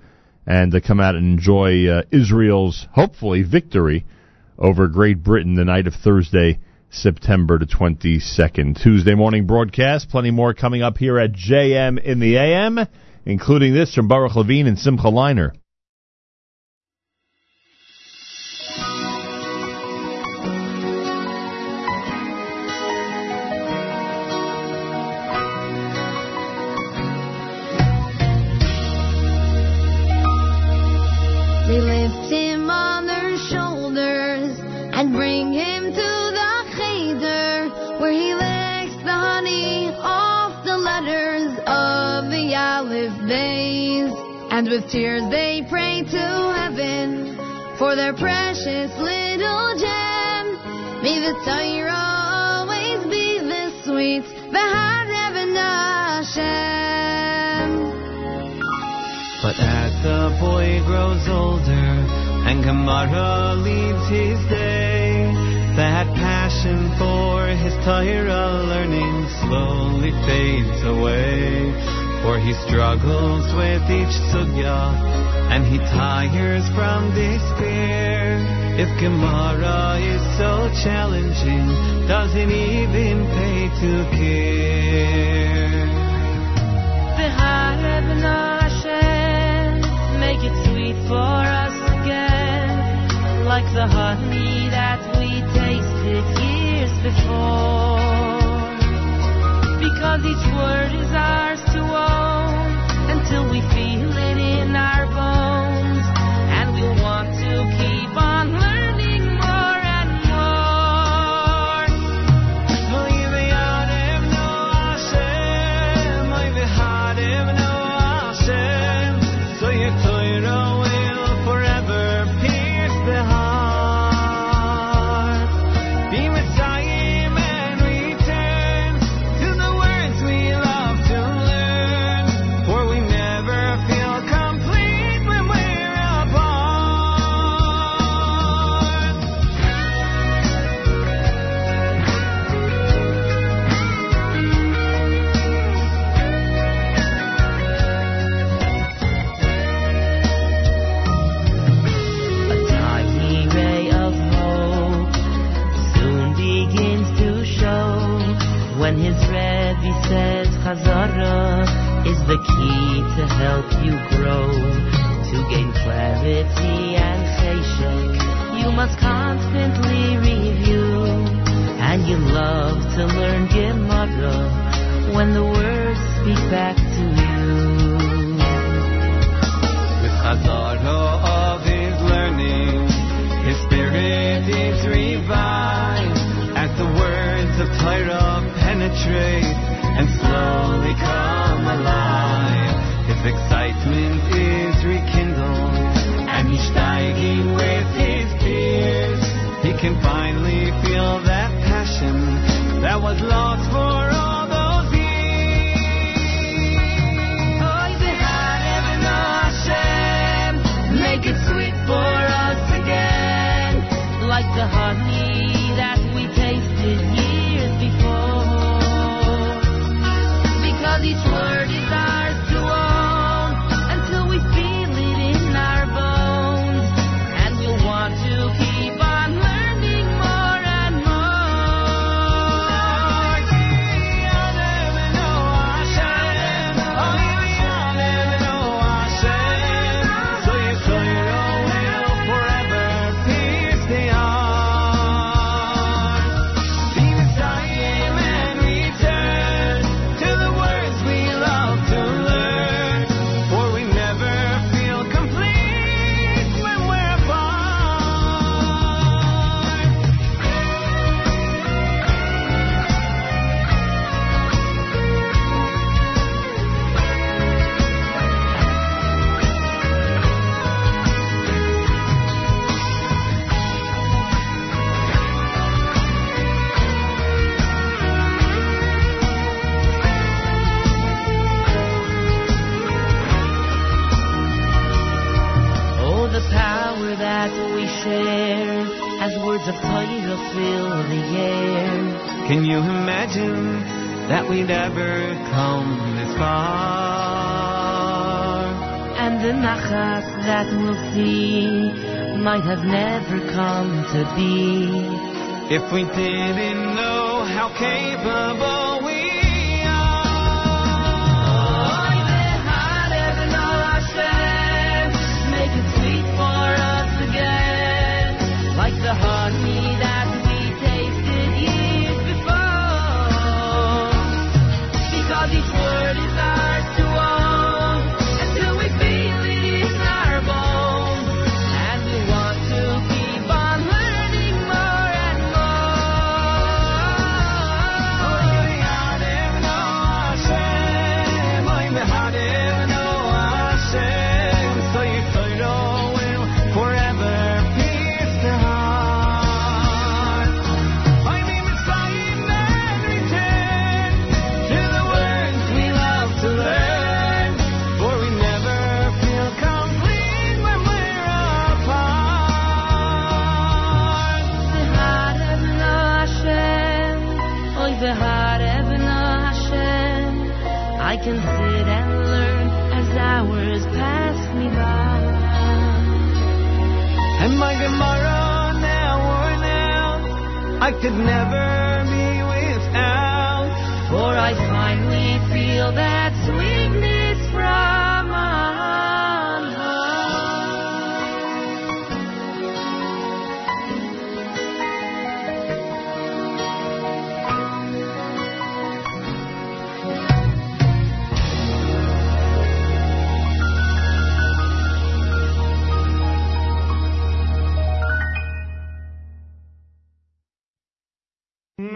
and to come out and enjoy uh, Israel's, hopefully, victory over Great Britain the night of Thursday, September the 22nd. Tuesday morning broadcast. Plenty more coming up here at JM in the AM, including this from Baruch Levine and Simcha Leiner. Bring him to the cheder where he licks the honey off the letters of the Aleph days. And with tears they pray to heaven for their precious little gem. May the Torah always be the sweet Hashem. But as the boy grows older and Gemara leaves his day, that passion for his Torah learning slowly fades away. For he struggles with each sugya and he tires from despair. If Gemara is so challenging, doesn't even pay to care. V'harev Hashem, make it sweet for us again, like the honey that we tasted years before. Because each word is ours to own until we when his Rebbe says Chazara is the key to help you grow. To gain clarity and cheshek, you must constantly review. And you love to learn Gemara when the words speak back to you. With Chazara of his learning, his spirit is revived as the words of Torah betrayed and slowly come alive. If excitement is rekindled and he's steiging with his peers, he can finally feel that passion that was lost for all oh, Hashem, make it sweet for us again, like the honey fill the air. Can you imagine that we'd ever come this far? And the nachas that we'll see might have never come to be. If we didn't know how capable we could never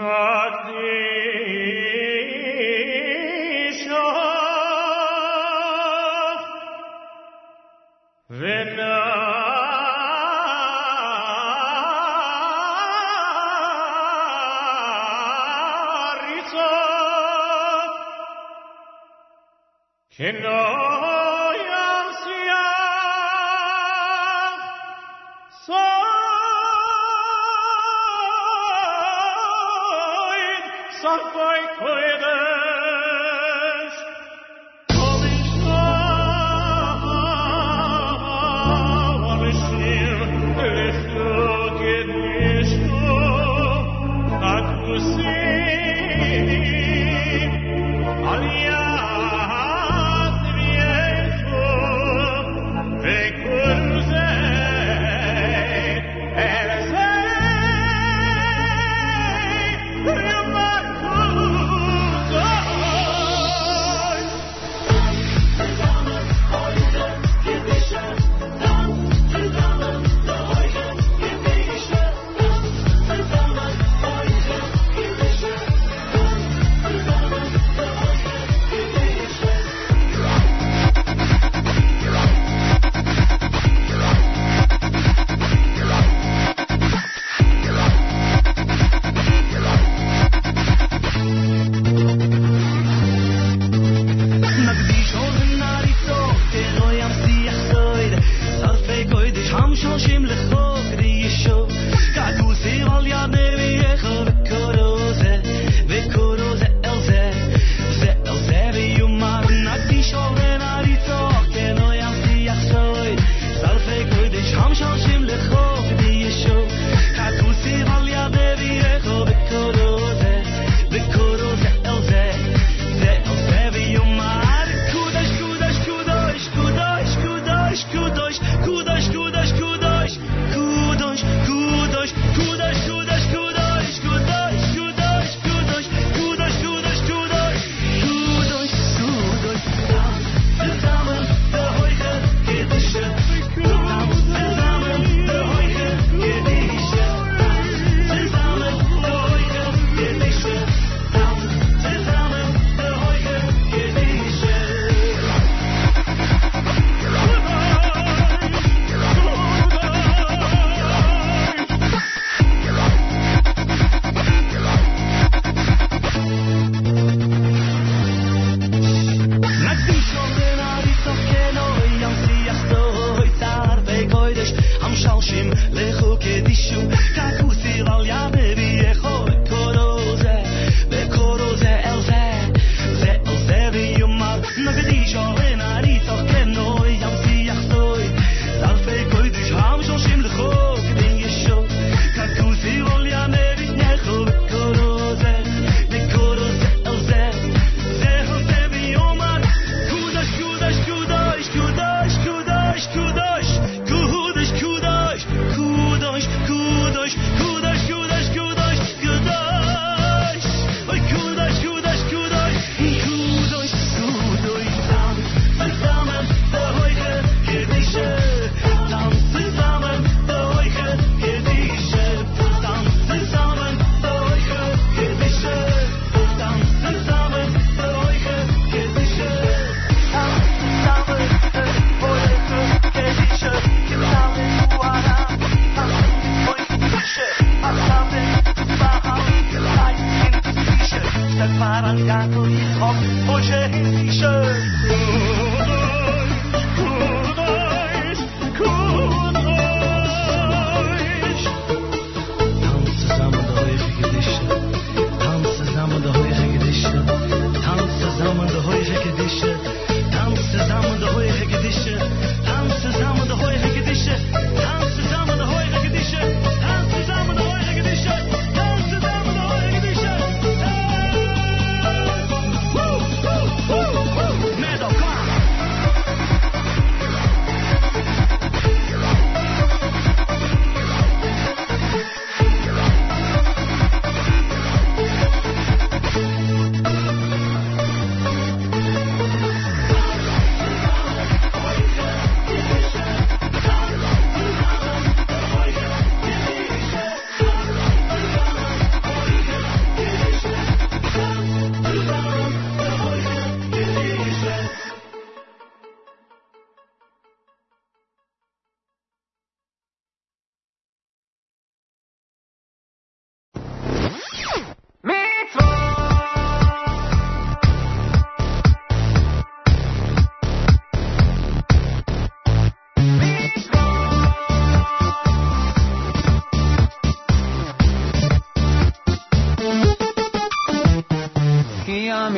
God.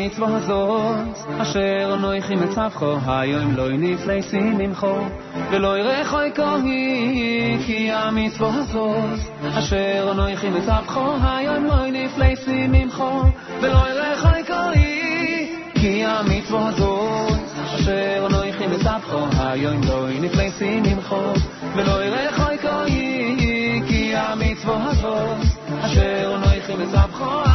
המצווה הזאת, אשר נויכי מצווכו, היום לא נפלי שימחו, ולא ירחו כהי, כי המצווה הזאת, אשר נויכי מצווכו, היום לא נפלי שימחו, ולא ירחו כהי, כי המצווה הזאת, אשר נויכי מצווכו, היום לא נפלי שימחו, ולא ירחו כהי, כי המצווה הזאת, אשר נויכי מצווכו,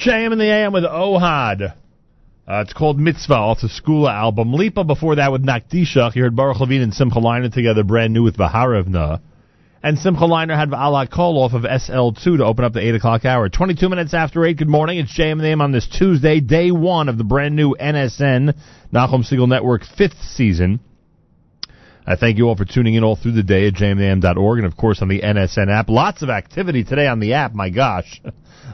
JM in the AM with Ohad. Uh, it's called Mitzvah off the Skula album. Lipa before that with Nakdishach. You heard Baruch Levine and Simcha Leiner together, brand new with Vaharevna. And Simcha Leiner had Ala Kol off of SL2 to open up the 8 o'clock hour. 22 minutes after 8, good morning. It's JM in the AM on this Tuesday, day one of the brand new NSN, Nachum Segal Network, fifth season. I thank you all for tuning in all through the day at jmam.org and, of course, on the NSN app. Lots of activity today on the app, my gosh.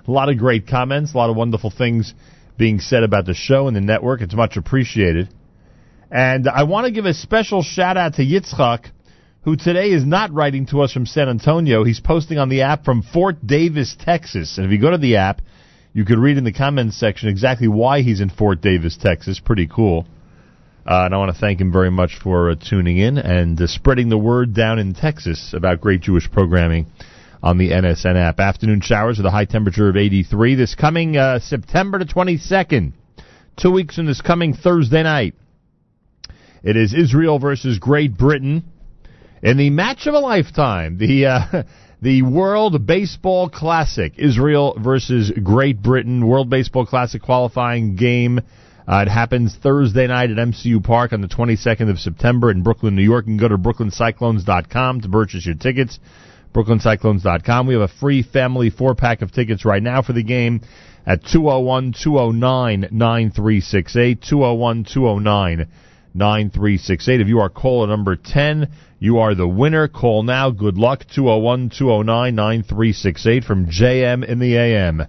a lot of great comments, a lot of wonderful things being said about the show and the network. It's much appreciated. And I want to give a special shout out to Yitzchak, who today is not writing to us from San Antonio. He's posting on the app from Fort Davis, Texas. And if you go to the app, you could read in the comments section exactly why he's in Fort Davis, Texas. Pretty cool. Uh, and I want to thank him very much for uh, tuning in and uh, spreading the word down in Texas about great Jewish programming on the NSN app. Afternoon showers with a high temperature of 83. This coming uh, September the 22nd, two weeks from this coming Thursday night, it is Israel versus Great Britain in the match of a lifetime. The uh, the World Baseball Classic, Israel versus Great Britain, World Baseball Classic qualifying game. Uh, it happens Thursday night at MCU Park on the 22nd of September in Brooklyn, New York. You can go to brooklyncyclones.com to purchase your tickets. brooklyncyclones.com. We have a free family four-pack of tickets right now for the game at 201-209-9368, 201-209-9368. If you are caller number 10, you are the winner. Call now. Good luck. 201-209-9368 from JM in the AM.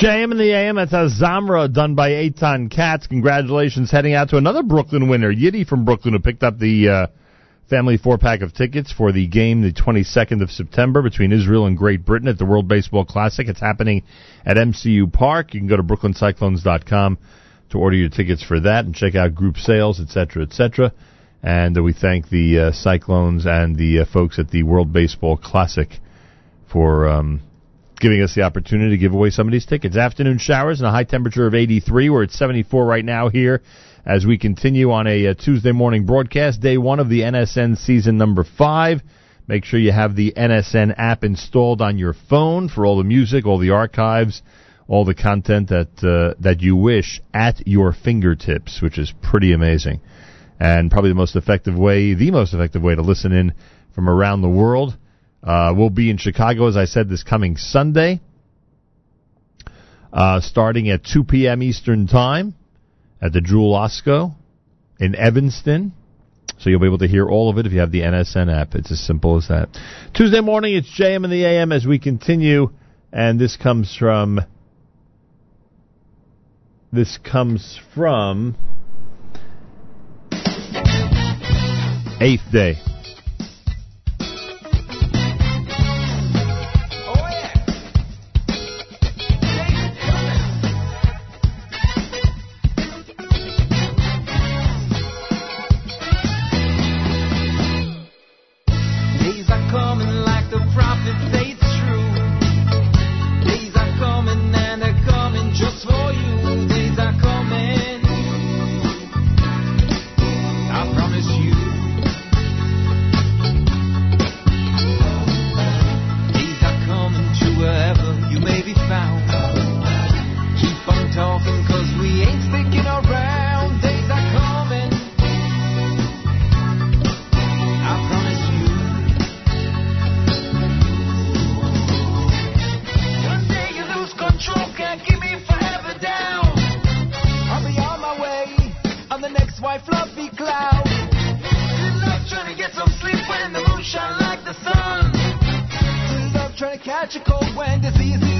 JM in the AM, that's Azamra done by Eitan Katz. Congratulations heading out to another Brooklyn winner, Yiddy from Brooklyn, who picked up the uh, family four pack of tickets for the game the 22nd of September between Israel and Great Britain at the World Baseball Classic. It's happening at MCU Park. You can go to brooklyncyclones.com to order your tickets for that and check out group sales, etc., etc. And uh, we thank the uh, Cyclones and the uh, folks at the World Baseball Classic for um, giving us the opportunity to give away some of these tickets. Afternoon showers and a high temperature of 83. We're at 74 right now here as we continue on a, uh Tuesday morning broadcast, day one of the NSN season number five. Make sure you have the NSN app installed on your phone for all the music, all the archives, all the content that uh, that you wish at your fingertips, which is pretty amazing, and probably the most effective way, the most effective way to listen in from around the world. Uh, we'll be in Chicago, as I said, this coming Sunday, uh, starting at 2 p.m. Eastern Time at the Jewel Osco in Evanston. So you'll be able to hear all of it if you have the NSN app. It's as simple as that. Tuesday morning, it's JM in the AM as we continue, and this comes from this comes from Eighth Day. White fluffy cloud. Good luck trying to get some sleep when the moon shine like the sun. Good luck trying to catch a cold when disease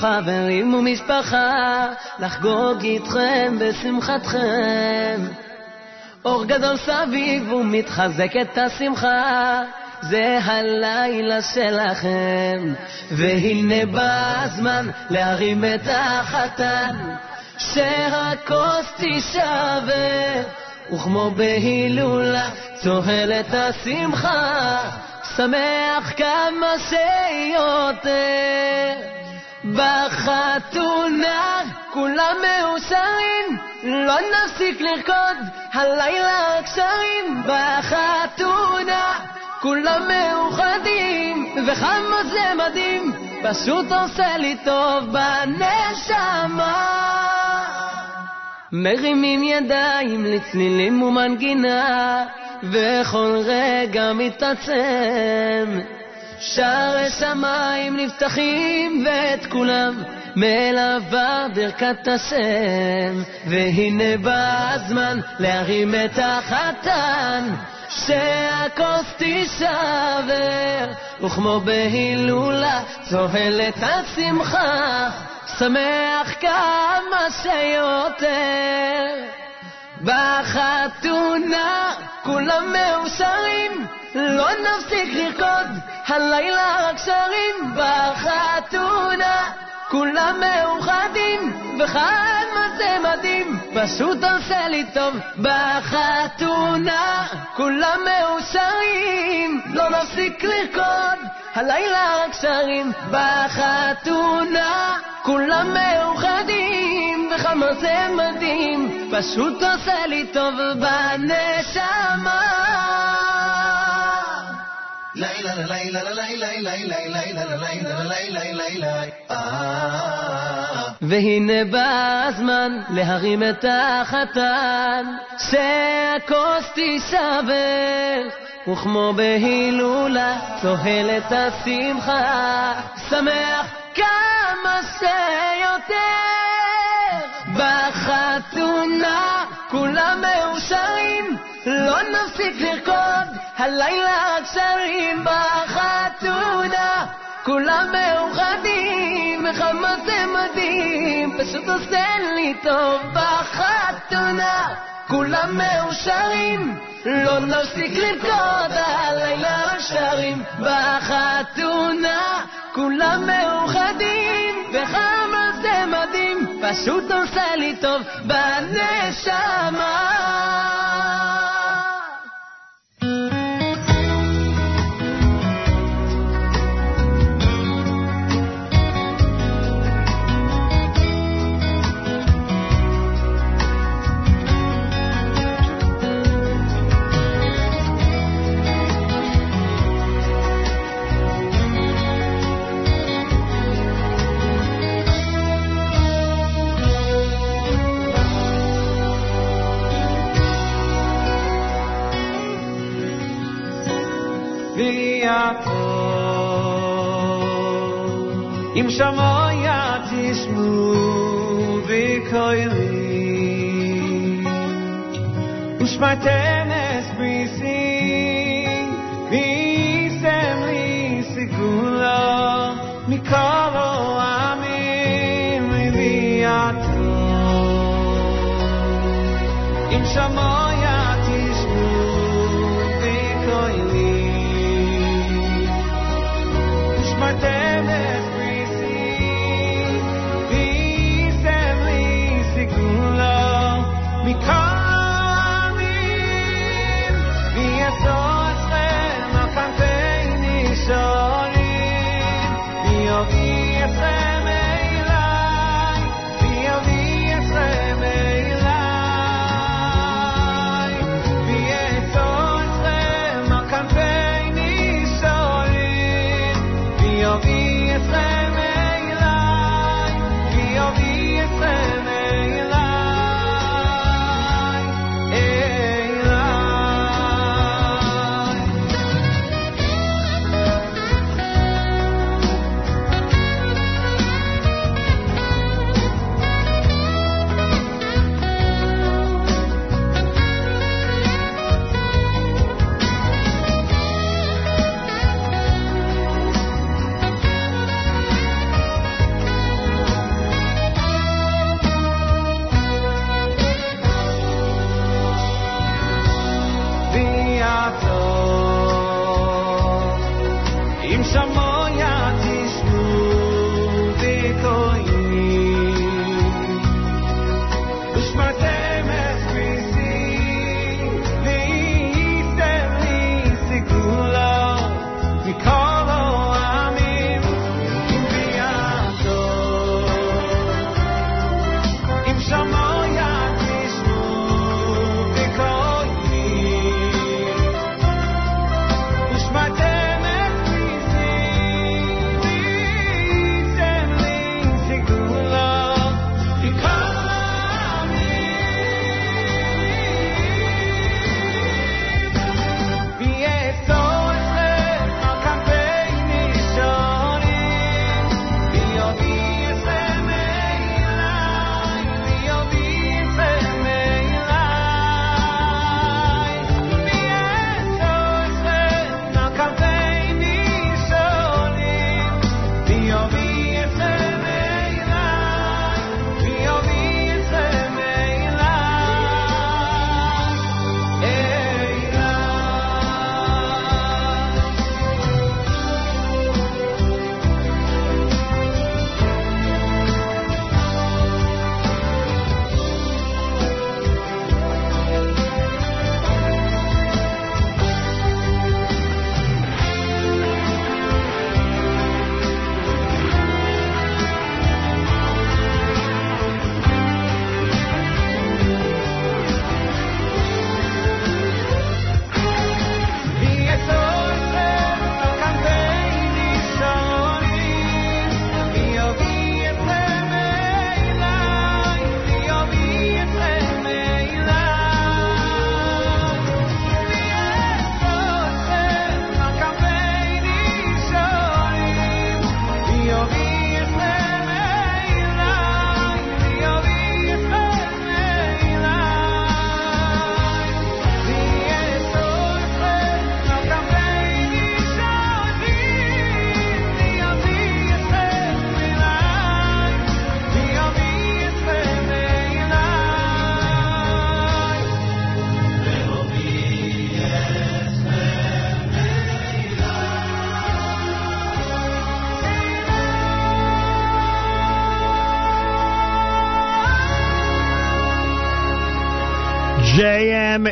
חברים ומשפחה לחגוג איתכם בשמחתכם. אור גדול סביב ומתחזקת השמחה, זה הלילה שלכם. והנה בא הזמן להרים את החתן, שהכוס תישבר, וכמו בהילולה צוהלת השמחה, שמח כמה שיותר. בחתונה כולם מאושרים, לא נפסיק לרקוד, הלילה הקשרים. בחתונה כולם מאוחדים, וכמה זה מדהים, פשוט עושה לי טוב בנשמה. מרימים ידיים לצלילים ומנגינה, וכל רגע מתעצם. שערי שמיים נפתחים ואת כולם מלווה ברכת השם. והנה בא הזמן להרים את החתן, שהכוס תישבר, וכמו בהילולה צוהלת השמחה, שמח כמה שיותר. בחתונה כולם מאושרים, לא נפסיק לרקוד, הלילה רק שרים בחתונה. כולם מאוחדים, וחד מה זה מדהים, פשוט עושה לי טוב בחתונה. כולם מאושרים, לא נפסיק לרקוד, הלילה רק שרים בחתונה. כולם מאוחדים, וכמה זה מדהים, פשוט עושה לי טוב בנשמה. לילה לילה לילה לילה לילה לילה לילה לילה לילה והנה בא הזמן להרים את החתן, שהכוס תישבר, וכמו בהילולה צוהלת השמחה, שמח כמה שיותר. בחתונה כולם מאושרים, לא נפסיק לרקוד, הלילה רק שרים בחתונה. כולם מאוחדים, וכמה זה מדהים, פשוט עושה לי טוב בחתונה. כולם מאושרים, לא נפסיק לרקוד, הלילה רק שרים בחתונה. כולם מאוחדים, וכמה זה מדהים, פשוט עושה לי טוב בנשמה. Yaakov Im Shamoya Tishmu V'koili Ushmatem Es Brisi V'isem Li Sigula Mikolo Amim V'yato Im Shamoya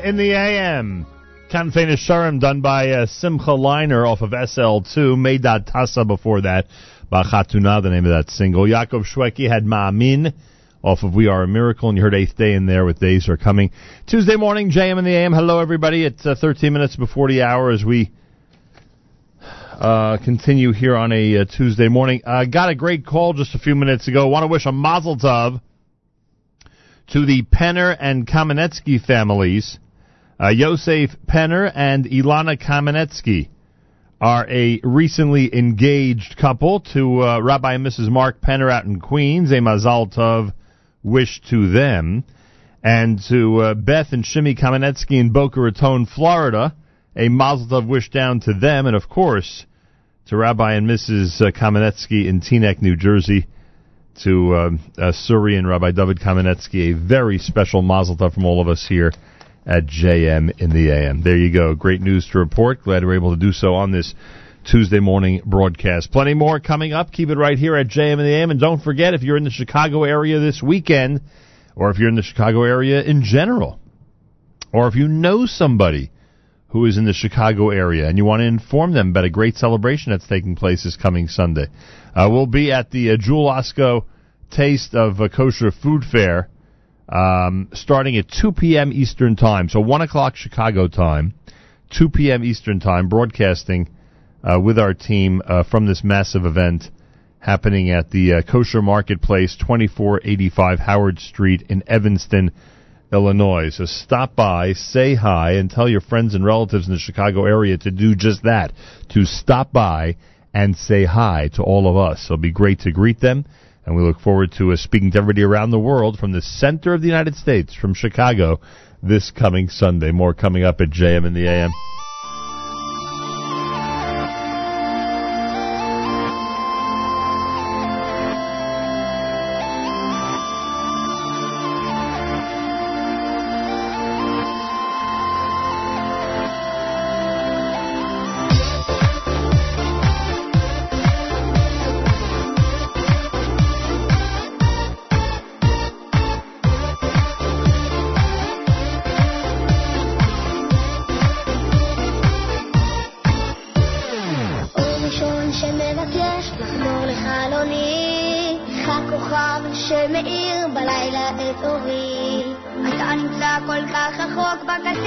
in the AM. Kanfein Shurim done by uh, Simcha Leiner off of SL2. Meidat Tasa before that. Bachatuna, the name of that single. Yaakov Shwekey had Ma'amin off of We Are a Miracle, and you heard Eighth Day in there with Days Are Coming. Tuesday morning, JM in the AM. Hello, everybody. It's uh, 13 minutes before the hour as we uh, continue here on a uh, Tuesday morning. Got a great call just a few minutes ago. Want to wish a mazel tov to the Penner and Kamenetsky families. Uh, Yosef Penner and Ilana Kamenetsky are a recently engaged couple to uh, Rabbi and Mrs. Mark Penner out in Queens. A mazal tov wish to them. And to uh, Beth and Shimmy Kamenetsky in Boca Raton, Florida, a mazel tov wish down to them. And of course, to Rabbi and Mrs. Uh, Kamenetsky in Teaneck, New Jersey to um, uh, Suri and Rabbi David Kamenetsky, a very special mazel tov from all of us here at JM in the AM. There you go. Great news to report. Glad we're able to do so on this Tuesday morning broadcast. Plenty more coming up. Keep it right here at JM in the AM. And don't forget, if you're in the Chicago area this weekend, or if you're in the Chicago area in general, or if you know somebody who is in the Chicago area and you want to inform them about a great celebration that's taking place this coming Sunday. Uh, we'll be at the uh, Jewel Osco Taste of uh, Kosher Food Fair um, starting at 2 p.m. Eastern Time. So 1 o'clock Chicago time, 2 p.m. Eastern Time, broadcasting uh, with our team uh, from this massive event happening at the uh, Kosher Marketplace, 2485 Howard Street in Evanston, Illinois. So stop by, say hi, and tell your friends and relatives in the Chicago area to do just that, to stop by and say hi to all of us. It'll be great to greet them, and we look forward to uh, speaking to everybody around the world from the center of the United States, from Chicago, this coming Sunday. More coming up at JM in the AM. החוק בקצה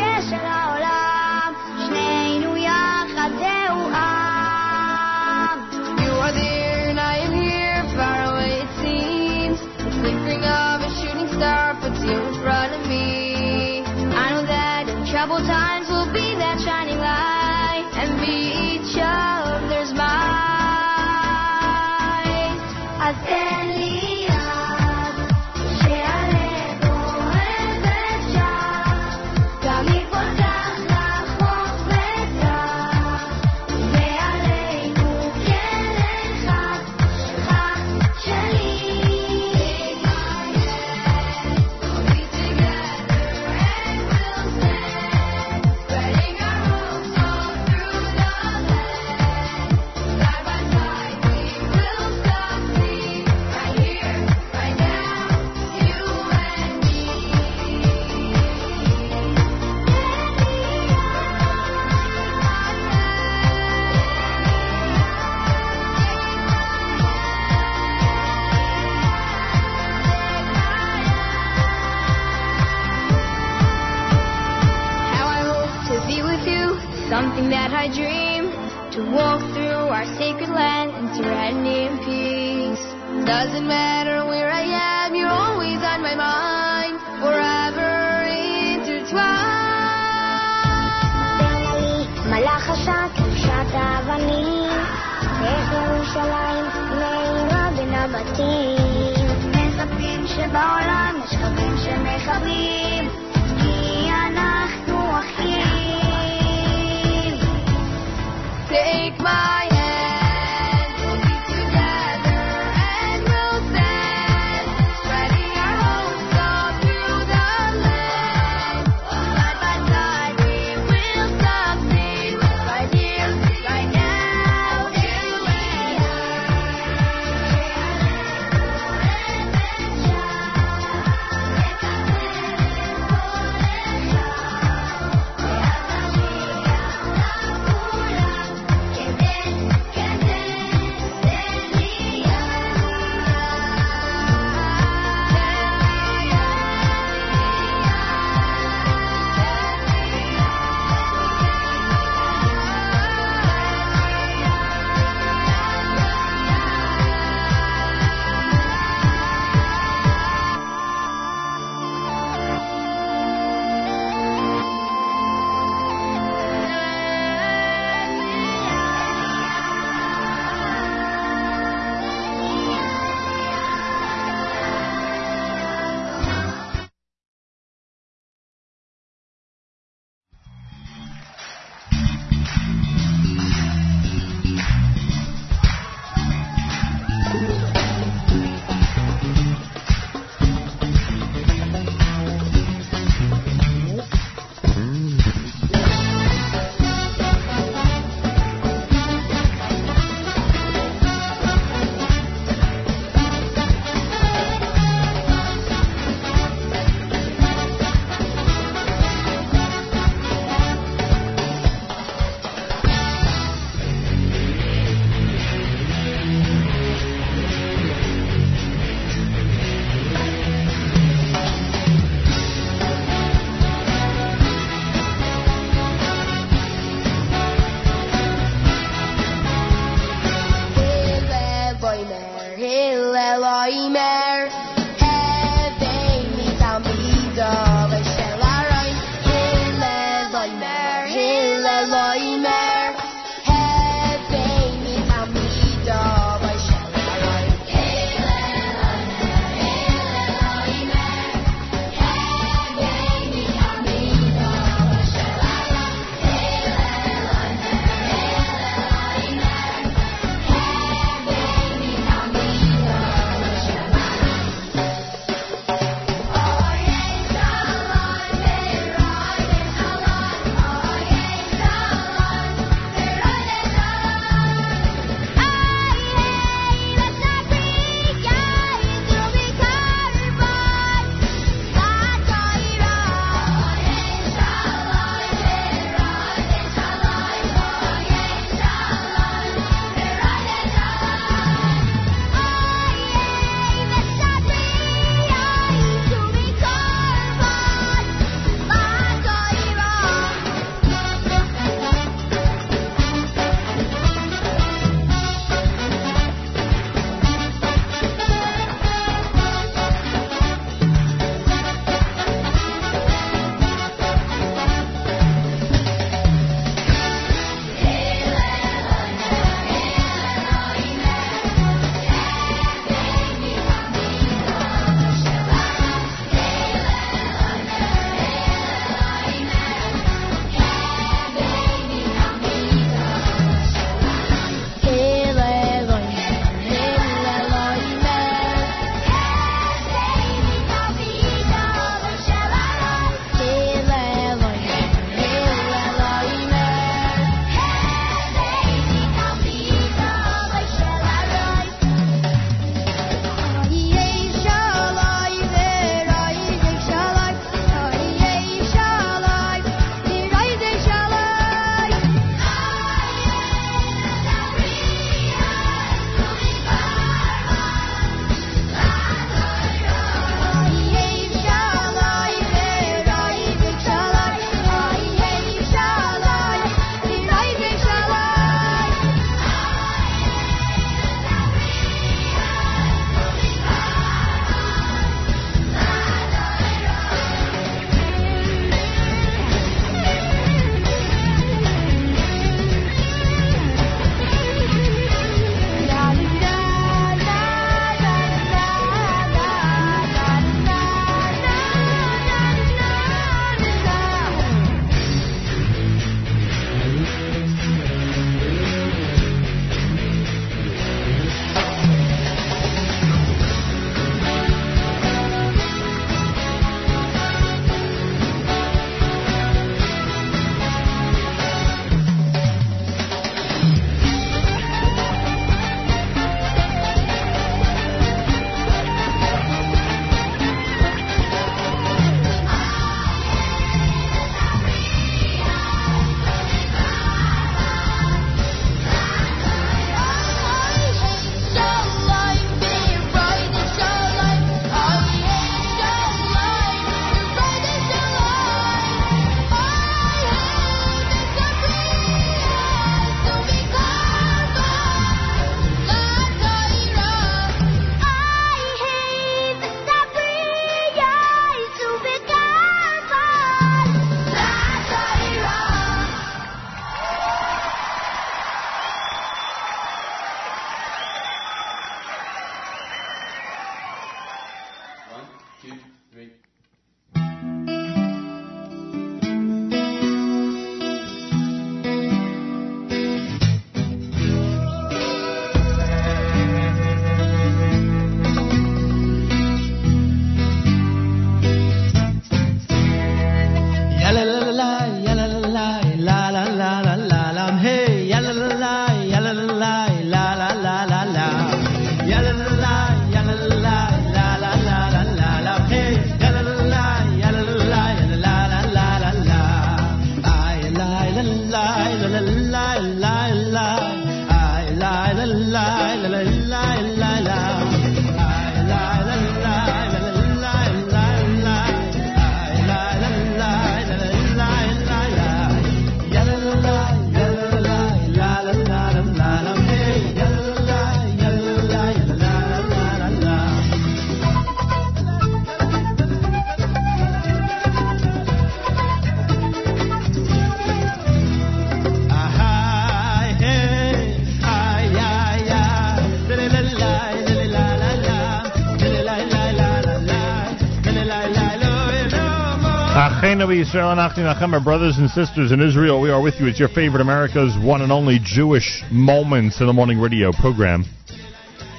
Yisrael Achim our brothers and sisters in Israel, we are with you. It's your favorite America's one and only Jewish Moments in the Morning radio program.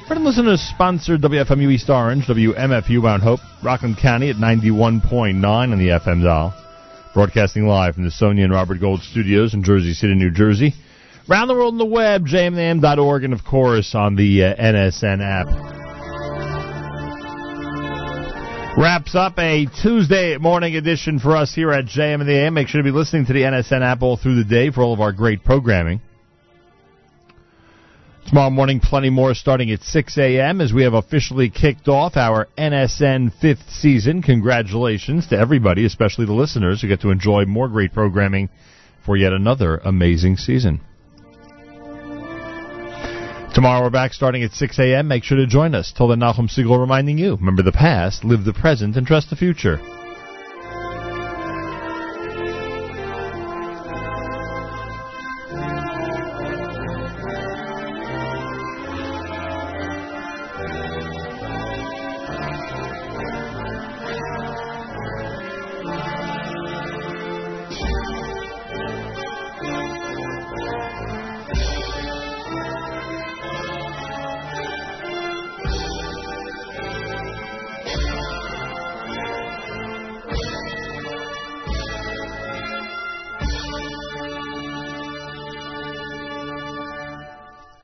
Friend listeners sponsored WFMU East Orange, WMFU Mount Hope, Rockland County at 91.9 on the FM dial. Broadcasting live from the Sonia and Robert Gold studios in Jersey City, New Jersey. Around the world on the web, jmam.org, and of course on the uh, NSN app. Wraps up a Tuesday morning edition for us here at JM and the AM. Make sure to be listening to the NSN app all through the day for all of our great programming. Tomorrow morning, plenty more starting at 6 a.m. as we have officially kicked off our NSN fifth season. Congratulations to everybody, especially the listeners who get to enjoy more great programming for yet another amazing season. Tomorrow we're back starting at 6 a.m. Make sure to join us. Till then, Nachum Segal reminding you, remember the past, live the present, and trust the future.